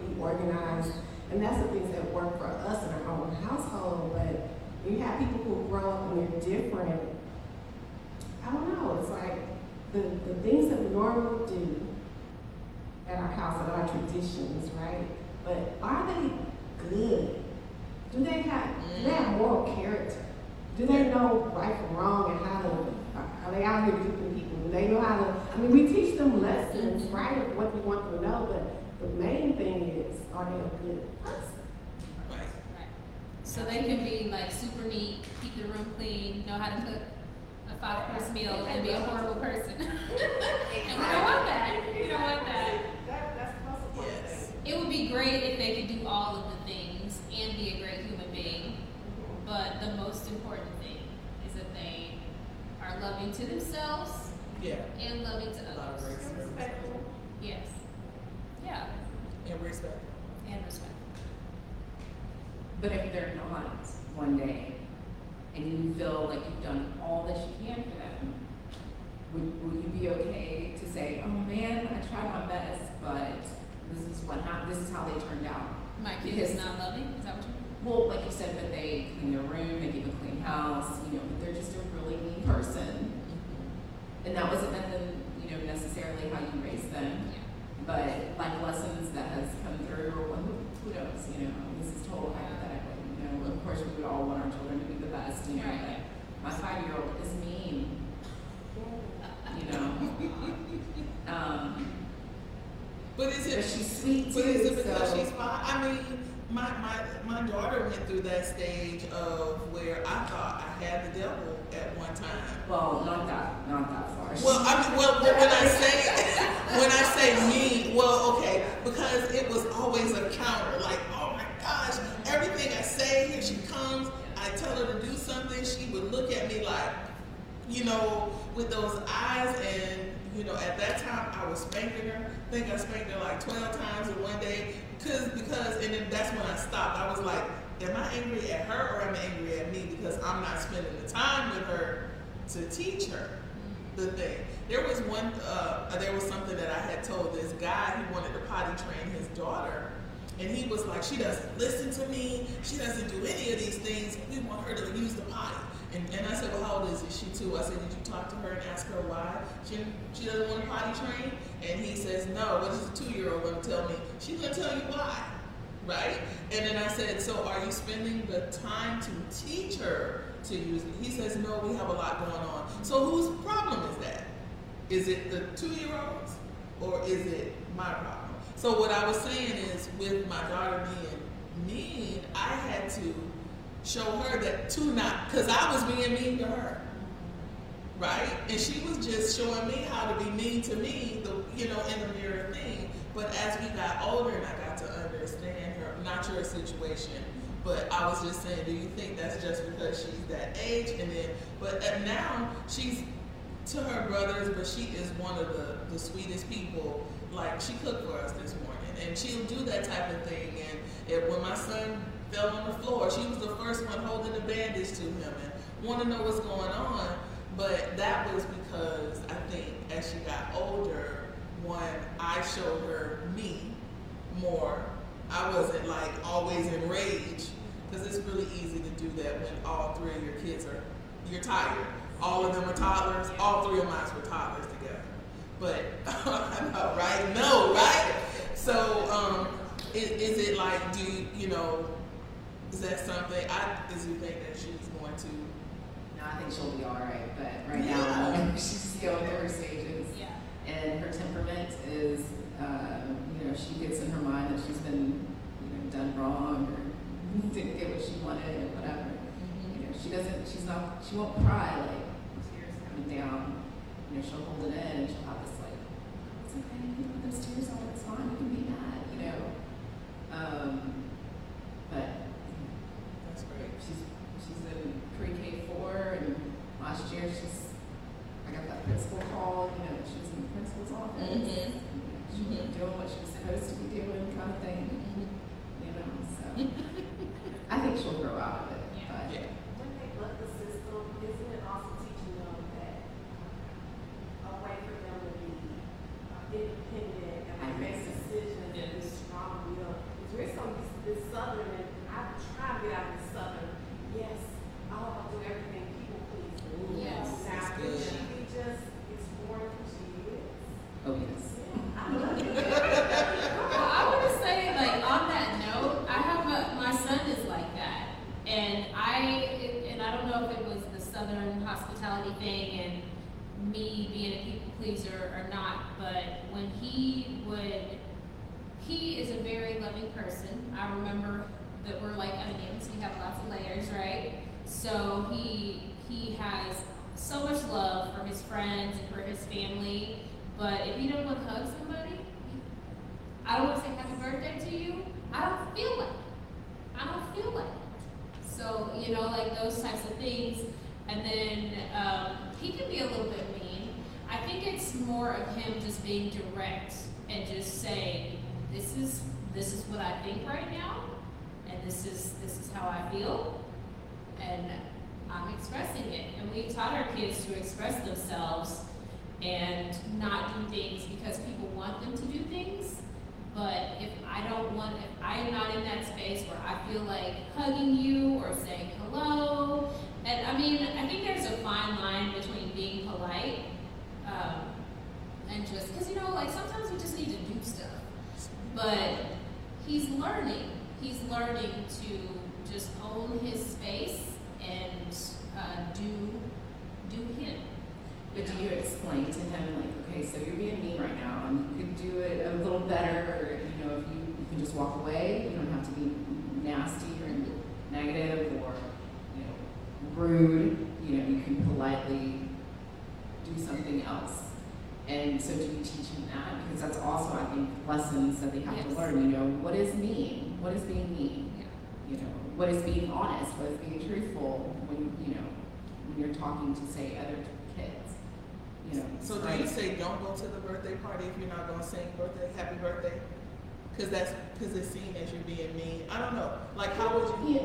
be organized. And that's the things that work for us in our own household. But you have people who grow up and they're different, I don't know, it's like the, the things that we normally do at our house, at our traditions, right? But are they good? Do they have, do they have moral character? Do they know right from wrong and how to are they out here duping people? Do they know how to? I mean, we teach them lessons, right, of what we want them to know, but the main thing is, are they a good person? Right. right. So they can be like super neat, keep the room clean, know how to cook a five course meal, and be a horrible person. and we don't want that. We don't want that. that's It would be great if they could do all of the things and be a great human being, but the most important thing is that they are loving to themselves yeah. and loving to others. Respectful. Yes. Yeah. And respect. And respect. But if they're not one day and you feel like you've done all that you can for them, would, would you be okay to say, oh man, I tried my best, but this is what happened, this is how they turned out? My kid because, is not loving? Is that what you mean? Well, like you said, but they clean their room, they keep a clean house, you know, but they're just a really mean person. Mm-hmm. And that wasn't, you know, necessarily how you raised them. Yeah but like lessons that has come through, or who, knows, you know, this is total hypothetical, you know, of course, we would all want our children to be the best, you know, Right. but my five-year-old is mean, you know. Um, But is but it, she's sweet but is it because so. she's fine? I mean, my, my, my daughter went through that stage of where I thought I had the devil at one time. Well, not that, not that far. Well, I mean, well, when I say, when I say me, well, okay, because it was always a counter, like, oh my gosh, everything I say, here she comes, I tell her to do something, she would look at me like, you know, with those eyes, and, you know, at that time, I was spanking her, I think I spanked her like twelve times in one day, stopped, I was like, am I angry at her or am I angry at me, because I'm not spending the time with her to teach her the thing. There was one, uh, there was something that I had told this guy who wanted to potty train his daughter, and he was like, "She doesn't listen to me. She doesn't do any of these things. We want her to use the potty." And, and I said, "Well, how old is she too?" I said, "Did you talk to her and ask her why she she doesn't want to potty train?" And he says, "No. What is a two year old going to tell me? She's going to tell you why." Right? And then I said, so are you spending the time to teach her to use it? He says, no, we have a lot going on. So whose problem is that? Is it the two-year-olds or is it my problem? So what I was saying is, with my daughter being mean, I had to show her that to not, because I was being mean to her right? And she was just showing me how to be mean to me, the you know, in the mirror thing. But as we got older and I got not your situation, but I was just saying, do you think that's just because she's that age? And then, but uh, now she's to her brothers, but she is one of the, the sweetest people. Like she cooked for us this morning, and she'll do that type of thing. And if, when my son fell on the floor, she was the first one holding the bandage to him and want to know what's going on. But that was because I think as she got older, one, I showed her me more. I wasn't like always enraged because it's really easy to do that when all three of your kids are, you're tired. All of them are toddlers. All three of mine were toddlers together. But I know, right? No, right? So, um, is, is it like, do you, you know, is that something? I does you think that she's going to? No, I think she'll be all right, but right Yeah. now she's going through her stages, Yeah. and her temperament is, uh, you know, she gets in her mind that she's been, you know, done wrong or didn't get what she wanted or whatever. Mm-hmm. You know, she doesn't, she's not, she won't cry like tears coming down. You know, she'll hold it in and she'll have this like, it's okay, you can put those tears on, it's fine, you can be mad, you know. Um, but That's great. she's she's in pre-K four, and last year she's I got that principal call. You know, she was in the principal's office. Mhm. She was doing what she was supposed to be doing, kind of thing. You know, so I think she'll grow out of it. Yeah. But Yeah. When they let the system, isn't it also teaching them that a way for them to be uh, independent and I like make think so. decisions and be Yes. strong willed? Because we're so used to this southern and I try to get out of this southern. Yes, I'll, I'll do everything people please. Ooh, Yes. Now, that's can good. she be just exploring who she is? oh yes, Yeah, I love it. Well, I want to say, like, on that note, I have a, my son is like that. And I, and I don't know if it was the Southern hospitality thing and me being a people pleaser or not, but when he would, he is a very loving person. I remember that we're like onions, we have lots of layers, right? So he, he has so much love for his friends and for his family, but if he doesn't want to hug somebody, I don't want to say happy birthday to you. I don't feel like it. I don't feel like it. So, you know, like those types of things. And then um, he can be a little bit mean. I think it's more of him just being direct and just saying, this is this is what I think right now, and this is this is how I feel, and I'm expressing it. And we've taught our kids to express themselves and not do things because people want them to do things. But if I don't want, if I am not in that space, space where I feel like hugging you or saying hello. And I mean, I think there's a fine line between being polite um, and just because you know, like sometimes we just need to do stuff. But he's learning. He's learning to just own his space and uh, do do him. But do you explain to him like, okay, so you're being mean right now, and you could do it a little better, or you know, if you, you can just walk away, you don't have to be nasty or negative or you know, rude. You know, you can politely do something else. And so, do you teach him that? Because that's also, I think, lessons that they have to learn. You know, what is mean? What is being mean? Yeah. You know, what is being honest? What is being truthful? When you know, when you're talking to say other kids. You know, So do you say don't go to the birthday party if you're not gonna sing birthday, happy birthday? Cause that's, cause it's seen as you're being mean. I don't know. Like, how would you? Yeah.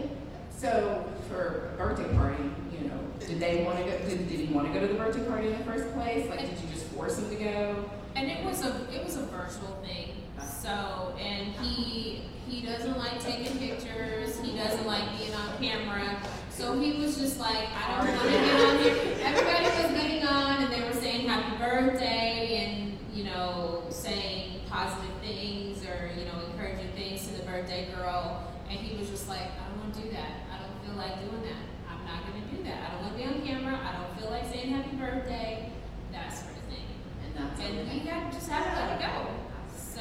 So for a birthday party, you know, did they want to go? Did, did he want to go to the birthday party in the first place? Like, did you just force him to go? And it was a it was a virtual thing. So and he he doesn't like taking pictures. He doesn't like being on camera. So he was just like, I don't want to get on here. Everybody was getting on and they were saying happy birthday and you know saying positive things or you know encouraging things to the birthday girl. And he was just like, I don't want to do that. I don't feel like doing that. I'm not going to do that. I don't want to be on camera. I don't feel like saying happy birthday. That sort of thing. And that's And okay. just had to let it go.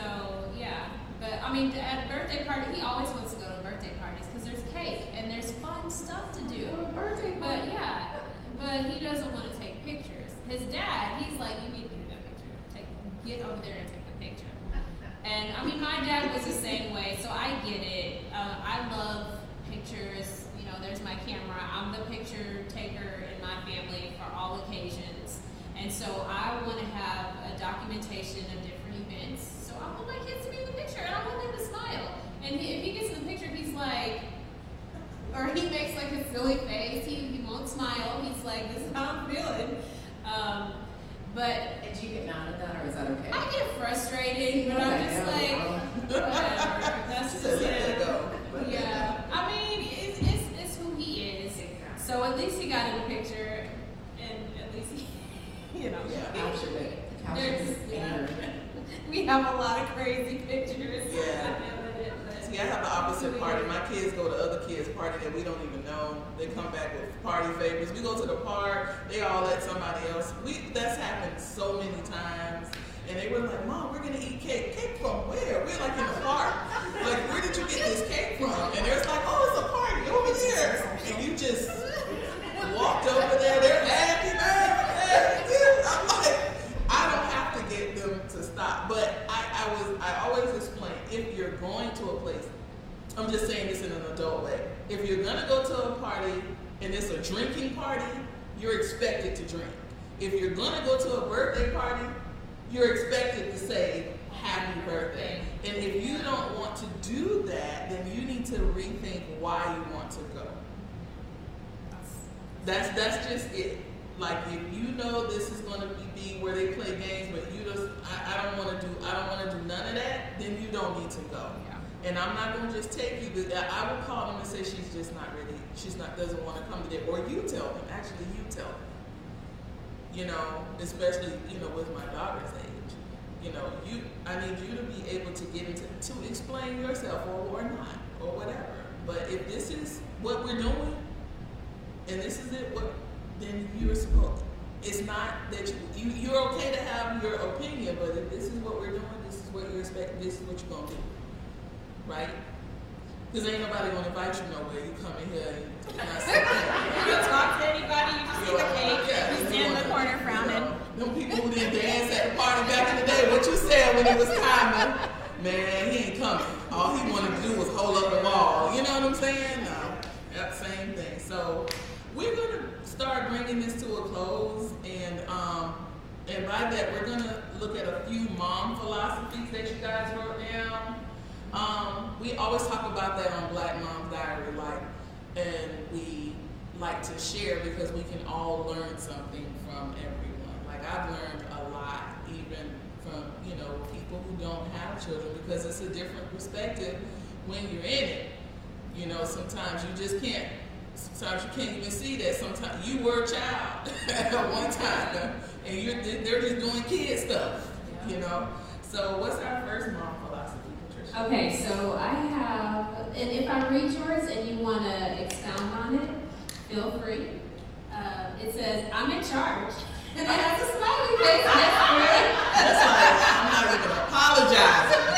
So yeah, but I mean, at a birthday party, he always wants to go to birthday parties because there's cake and there's fun stuff to do. birthday But yeah, but he doesn't want to take pictures. His dad, he's like, you need to do that picture. Take, get over there and take the picture. And I mean, my dad was the same way, so I get it. Uh, I love pictures. You know, there's my camera. I'm the picture taker in my family for all occasions. And so I want to have a documentation of different events. So I want my kids to be in the picture, and I want them to smile. And he, if he gets in the picture, he's like, or he makes like a silly face. He, he won't smile. He's like, this is how I'm feeling. Um, but Did you get mad at that, or is that okay? I get frustrated, but I'm just like, whatever. That's just it go. Yeah, I mean, it's, it's, it's who he is. So at least he got in the picture, and at least he, you know. Yeah. Capture it. Capture There's- his anger. We have a lot of crazy pictures. Yeah. See, I have the opposite party. My kids go to other kids' party that we don't even know. They come back with party favors. We go to the park. They all let somebody else. We that's happened so many times. And they were like, "Mom, we're gonna eat cake. Cake from where? We're like in the park. Like, where did you get this cake from?" And they're like, "Oh, it's a party over there." And you just walked over there. They're happy, man. I'm like, I don't have to get them to stop. But I, I was, I always explain if you're going to a place. I'm just saying this in an adult way. If you're gonna go to a party and it's a drinking party, you're expected to drink. If you're gonna go to a birthday party, you're expected to say happy birthday. And if you don't want to do that, then you need to rethink why you want to go. That's that's just it. Like if you know this is going to be, where they play games, but you just I, I don't want to do I don't want to do none of that, then you don't need to go. And I'm not going to just take you. But I will call them and say she's just not ready. She's not doesn't want to come today. Or you tell them. Actually, you tell them. You know, especially you know with my daughter's age. You know, you I need you to be able to get into to explain yourself or or not or whatever. But if this is what we're doing, and this is it, what then you're supposed. It's not that you, you you're okay to have your opinion, but if this is what we're doing, this is what you're expecting. This is what you're gonna do, right? Because ain't nobody gonna invite you nowhere. You come in here and not sit there. You don't talk to anybody, you just see the cake, Yeah, you stand in the corner frowning. Them people who didn't dance at the party back in the day, what you said when it was timing, man, he ain't coming. All he wanted to do was hold up the wall. You know what I'm saying? No, that same thing. So we're gonna start bringing this to a close, and um, and by that we're gonna look at a few mom philosophies that you guys wrote down. Um, we always talk about that on Black Mom's Diary, like, and we like to share because we can all learn something from everyone. Like I've learned a lot, even from you know people who don't have children, because it's a different perspective when you're in it. You know, sometimes you just can't. Sometimes you can't even see that. Sometimes you were a child at one time, and you're they're just doing kid stuff, you know. So what's our first mom? Okay, so I have, and if I read yours and you want to expound on it, feel free. Uh, it says, I'm in charge. And it has a smiley face to it. That's I'm not even apologizing. Not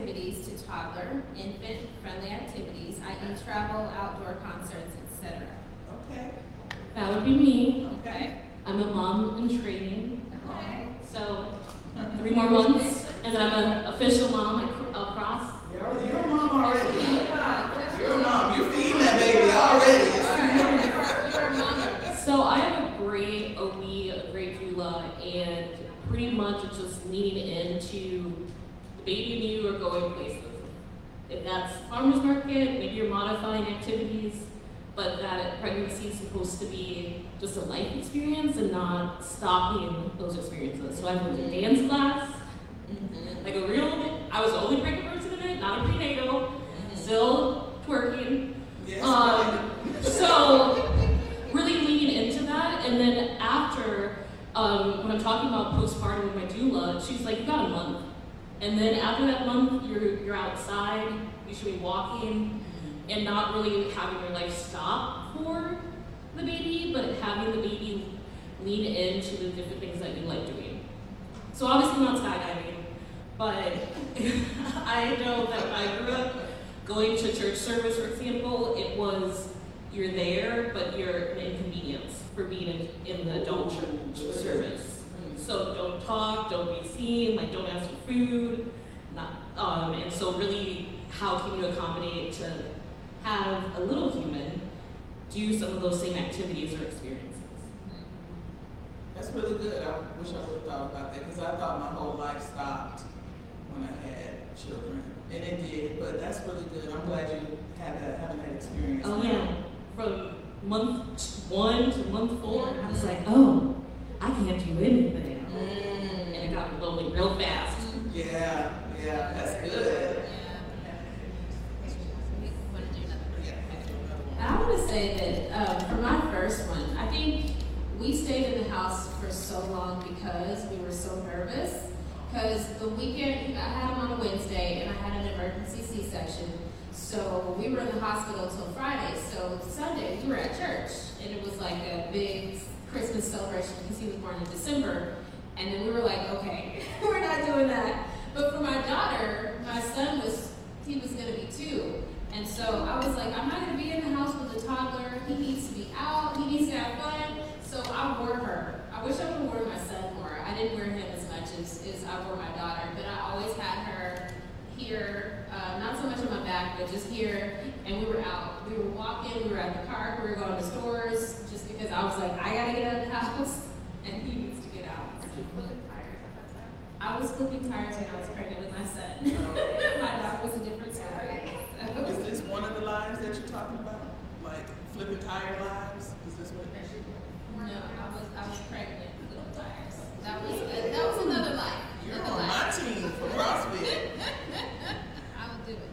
activities to toddler, infant friendly activities, i.e. travel, outdoor concerts, etc. Okay. That would be me. Okay. I'm a mom in training, Okay. so three more months, and then I'm an official mom ac- across. You're, you're a mom already. Oh, you're a mom. You're feeding that baby already. You're a mama. So I have a great OB, a great doula, and pretty much it's just leaning into the baby and you are going places. If that's farmer's market, maybe you're modifying activities, but that pregnancy is supposed to be just a life experience and not stopping those experiences. So I went to dance class, like a real, I was the only pregnant person in it, not a prenatal, still twerking. Yes. Um, so really leaning into that, and then after, um, when I'm talking about postpartum with my doula, she's like, "You got a month," and then after that month, you're you're outside, you should be walking, and not really having your life stop for the baby, but having the baby lean into the different things that you like doing. So obviously not skydiving, but I know that when I grew up going to church service, for example, it was you're there, but you're an inconvenience for being in, in the adult church service. So don't talk, don't be seen, like don't ask for food, not, um, and so really, how can you accommodate to have a little human do some of those same activities or experiences? That's really good. I wish I would have thought about that because I thought my whole life stopped when I had children. And it did, but that's really good. I'm glad you had that, having that experience. Oh yeah, from month one to month four, I was like, oh, I can't do anything, and Mm. it got lonely real fast. Yeah, yeah, that's good. Want to do another? Yeah. I want to say that um, for my first one, I think we stayed in the house for so long because we were so nervous. Because the weekend, I had him on a Wednesday and I had an emergency C section. So we were in the hospital till Friday. So Sunday, we were at church. And it was like a big Christmas celebration because he was born in December. And then we were like, okay, we're not doing that. But for my daughter, my son was, he was going to be two. And so I was like, I'm not gonna be in the house with a toddler. He needs to be out. He needs to have fun. So I wore her. I wish I would have worn my son more. I didn't wear him as much as, as I wore my daughter, but I always had her here, uh, not so much on my back, but just here, and we were out. We were walking, we were at the park, we were going to stores, just because I was like, I gotta get out of the house, and he needs to get out. I was flipping tires when I was pregnant with my son. my dog was a different story. So. Is this one of the lives that you're talking about? Like flipping tire lives? Is this what? No, I was I was pregnant with little tires. That was that was another life. You're Another on my team for CrossFit. I will do it.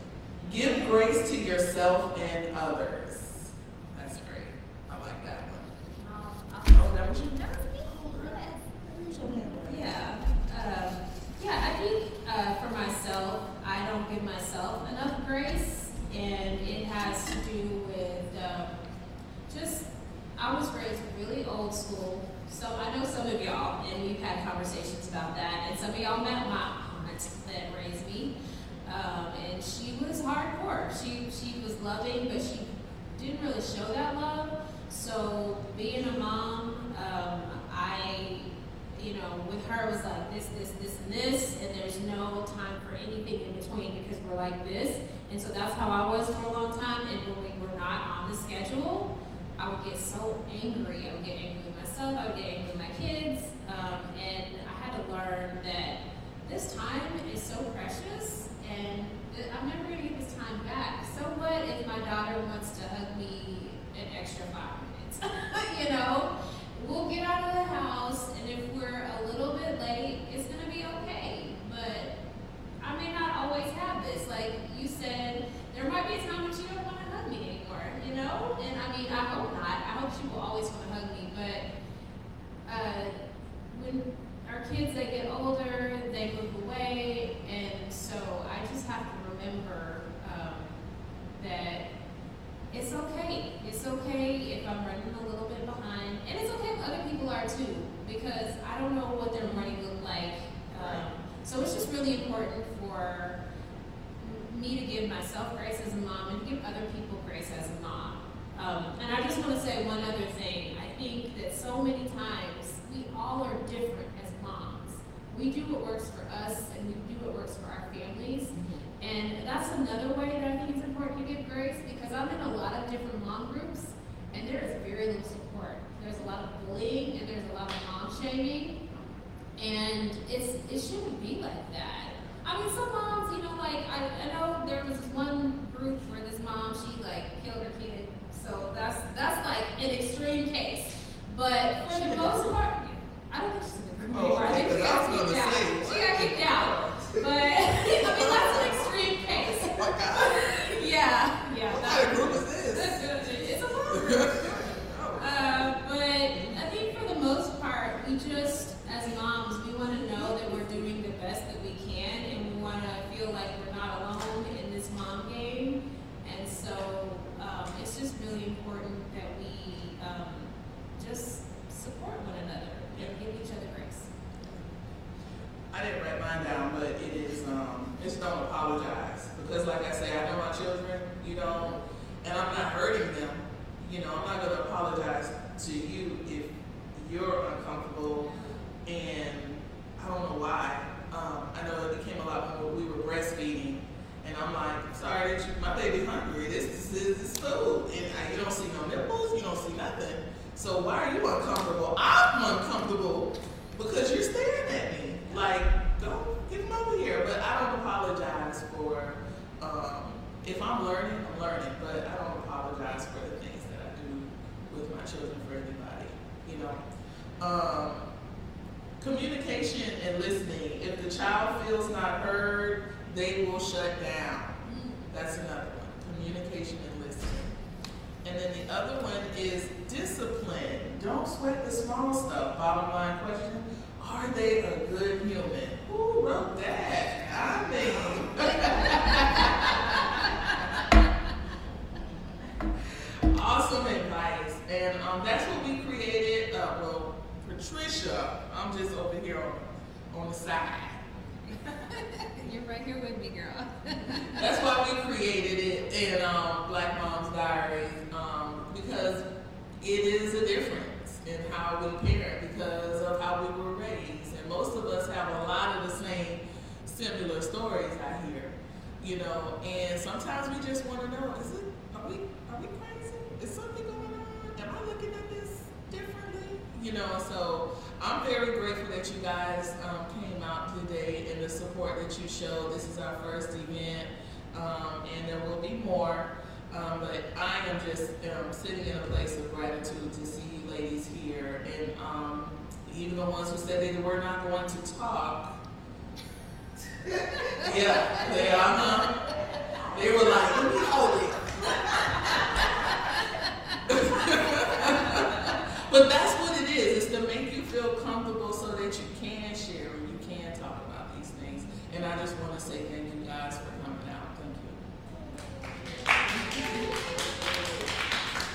Give grace to yourself and others. That's great. I like that one. Um, Oh, that was you? That was me. Yes. Use your hand, right? Yeah, um, yeah, I think, uh, for myself, I don't give myself enough grace, and it has to do with, um, just, I was raised really old school, so I know some of y'all, and we've had conversations about that, and some of y'all met my aunt that raised me, um, and she was hardcore, she, she was loving, but she didn't really show that love, so being a mom, um, I you know, with her it was like this, this, this, and this, and there's no time for anything in between because we're like this. And so that's how I was for a long time. And when we were not on the schedule, I would get so angry. I would get angry with myself. I would get angry with my kids. Um, and I had to learn that this time is so precious, and I'm never gonna get this time back. So what if my daughter wants to hug me an extra five minutes? you know, we'll get out of the house, and if we're a little bit late, it's gonna be okay. But I may not always have this. Like you said, there might be a time when you don't want to hug me anymore, you know? And I mean. I hope she will always want to hug me. But uh, when our kids, they get older, they move away, and so I just have to remember um, that it's okay. It's okay if I'm running a little bit behind, and it's okay if other people are too, because I don't know what their morning look like. Um, so it's just really important for me to give myself grace as a mom and to give other people grace as a mom. Um, and I just want to say one other thing. I think that so many times we all are different as moms. We do what works for us and we do what works for our families. And that's another way that I think it's important to give grace because I'm in a lot of different mom groups and there is very little support. There's a lot of bullying and there's a lot of mom shaming. And it's it shouldn't be like that. I mean, some moms, you know, like I, I know there was one group where this mom she like killed her kid. So that's that's like an extreme case. But for the most part, I don't think she's in the group Oh. I think she because I got was kicked gonna out. say, She got kicked out. But I mean, that's an extreme case. Oh my God. Yeah, yeah. What that- kind of group is this? it's a group. Uh, but I think for the most part, we just, as moms, we want to know that we're doing the best that we can, and we want to feel like we're not alone in this mom game. And so um, it's just really important that we um, just support one another and give each other grace. I didn't write mine down, but it is, um, just don't apologize. Because like I say, I know my children, you know, and I'm not hurting them. You know, I'm not gonna apologize to you if you're uncomfortable and I don't know why. Um, I know it became a lot more, we were breastfeeding and I'm like, sorry that you, my baby hungry, this, this is this food. And I, you don't see no nipples, you don't see nothing. So why are you uncomfortable? I'm uncomfortable because you're staring at me. Like, don't get him over here. But I don't apologize for, um, if I'm learning, I'm learning. But I don't apologize for the things that I do with my children for anybody, you know. Um, communication and listening. If the child feels not heard, they will shut down. That's another one. Communication and listening. And then the other one is discipline. Don't sweat the small stuff. Bottom line question Are they a good human? Who wrote that? I mean. um, that's what we created. Uh, well, Patricia, I'm just over here on, on the side. You're right here with me, girl. That's why we created it in um, Black Mom's Diaries um, because it is a difference in how we parent because of how we were raised, and most of us have a lot of the same similar stories I hear. you know, and sometimes we just want to know, is it, are we, are we crazy? Is something going on? Am I looking at this differently? You know, so I'm very grateful that you guys um, came out today and the support that you showed. This is our first event, um, and there will be more. Um, but I am just um, sitting in a place of gratitude to see you ladies here, and um, even the ones who said they were not going to talk. yeah, they are. huh? They were like, "Let me hold it." But that's what it is. It's to make you feel comfortable so that you can share and you can talk about these things. And I just want to say thank you guys for coming out. Thank you.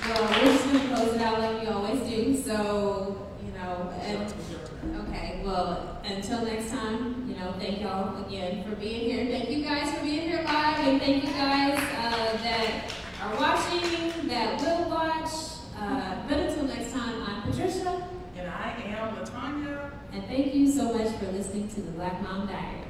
Well, we're just gonna close it out like we always do, so, you know, and, okay, well, until next time, you know, thank y'all again for being here. Thank you guys for being here live, and thank you guys, uh, that are watching, that will watch. for listening to the Black Mom Diaries.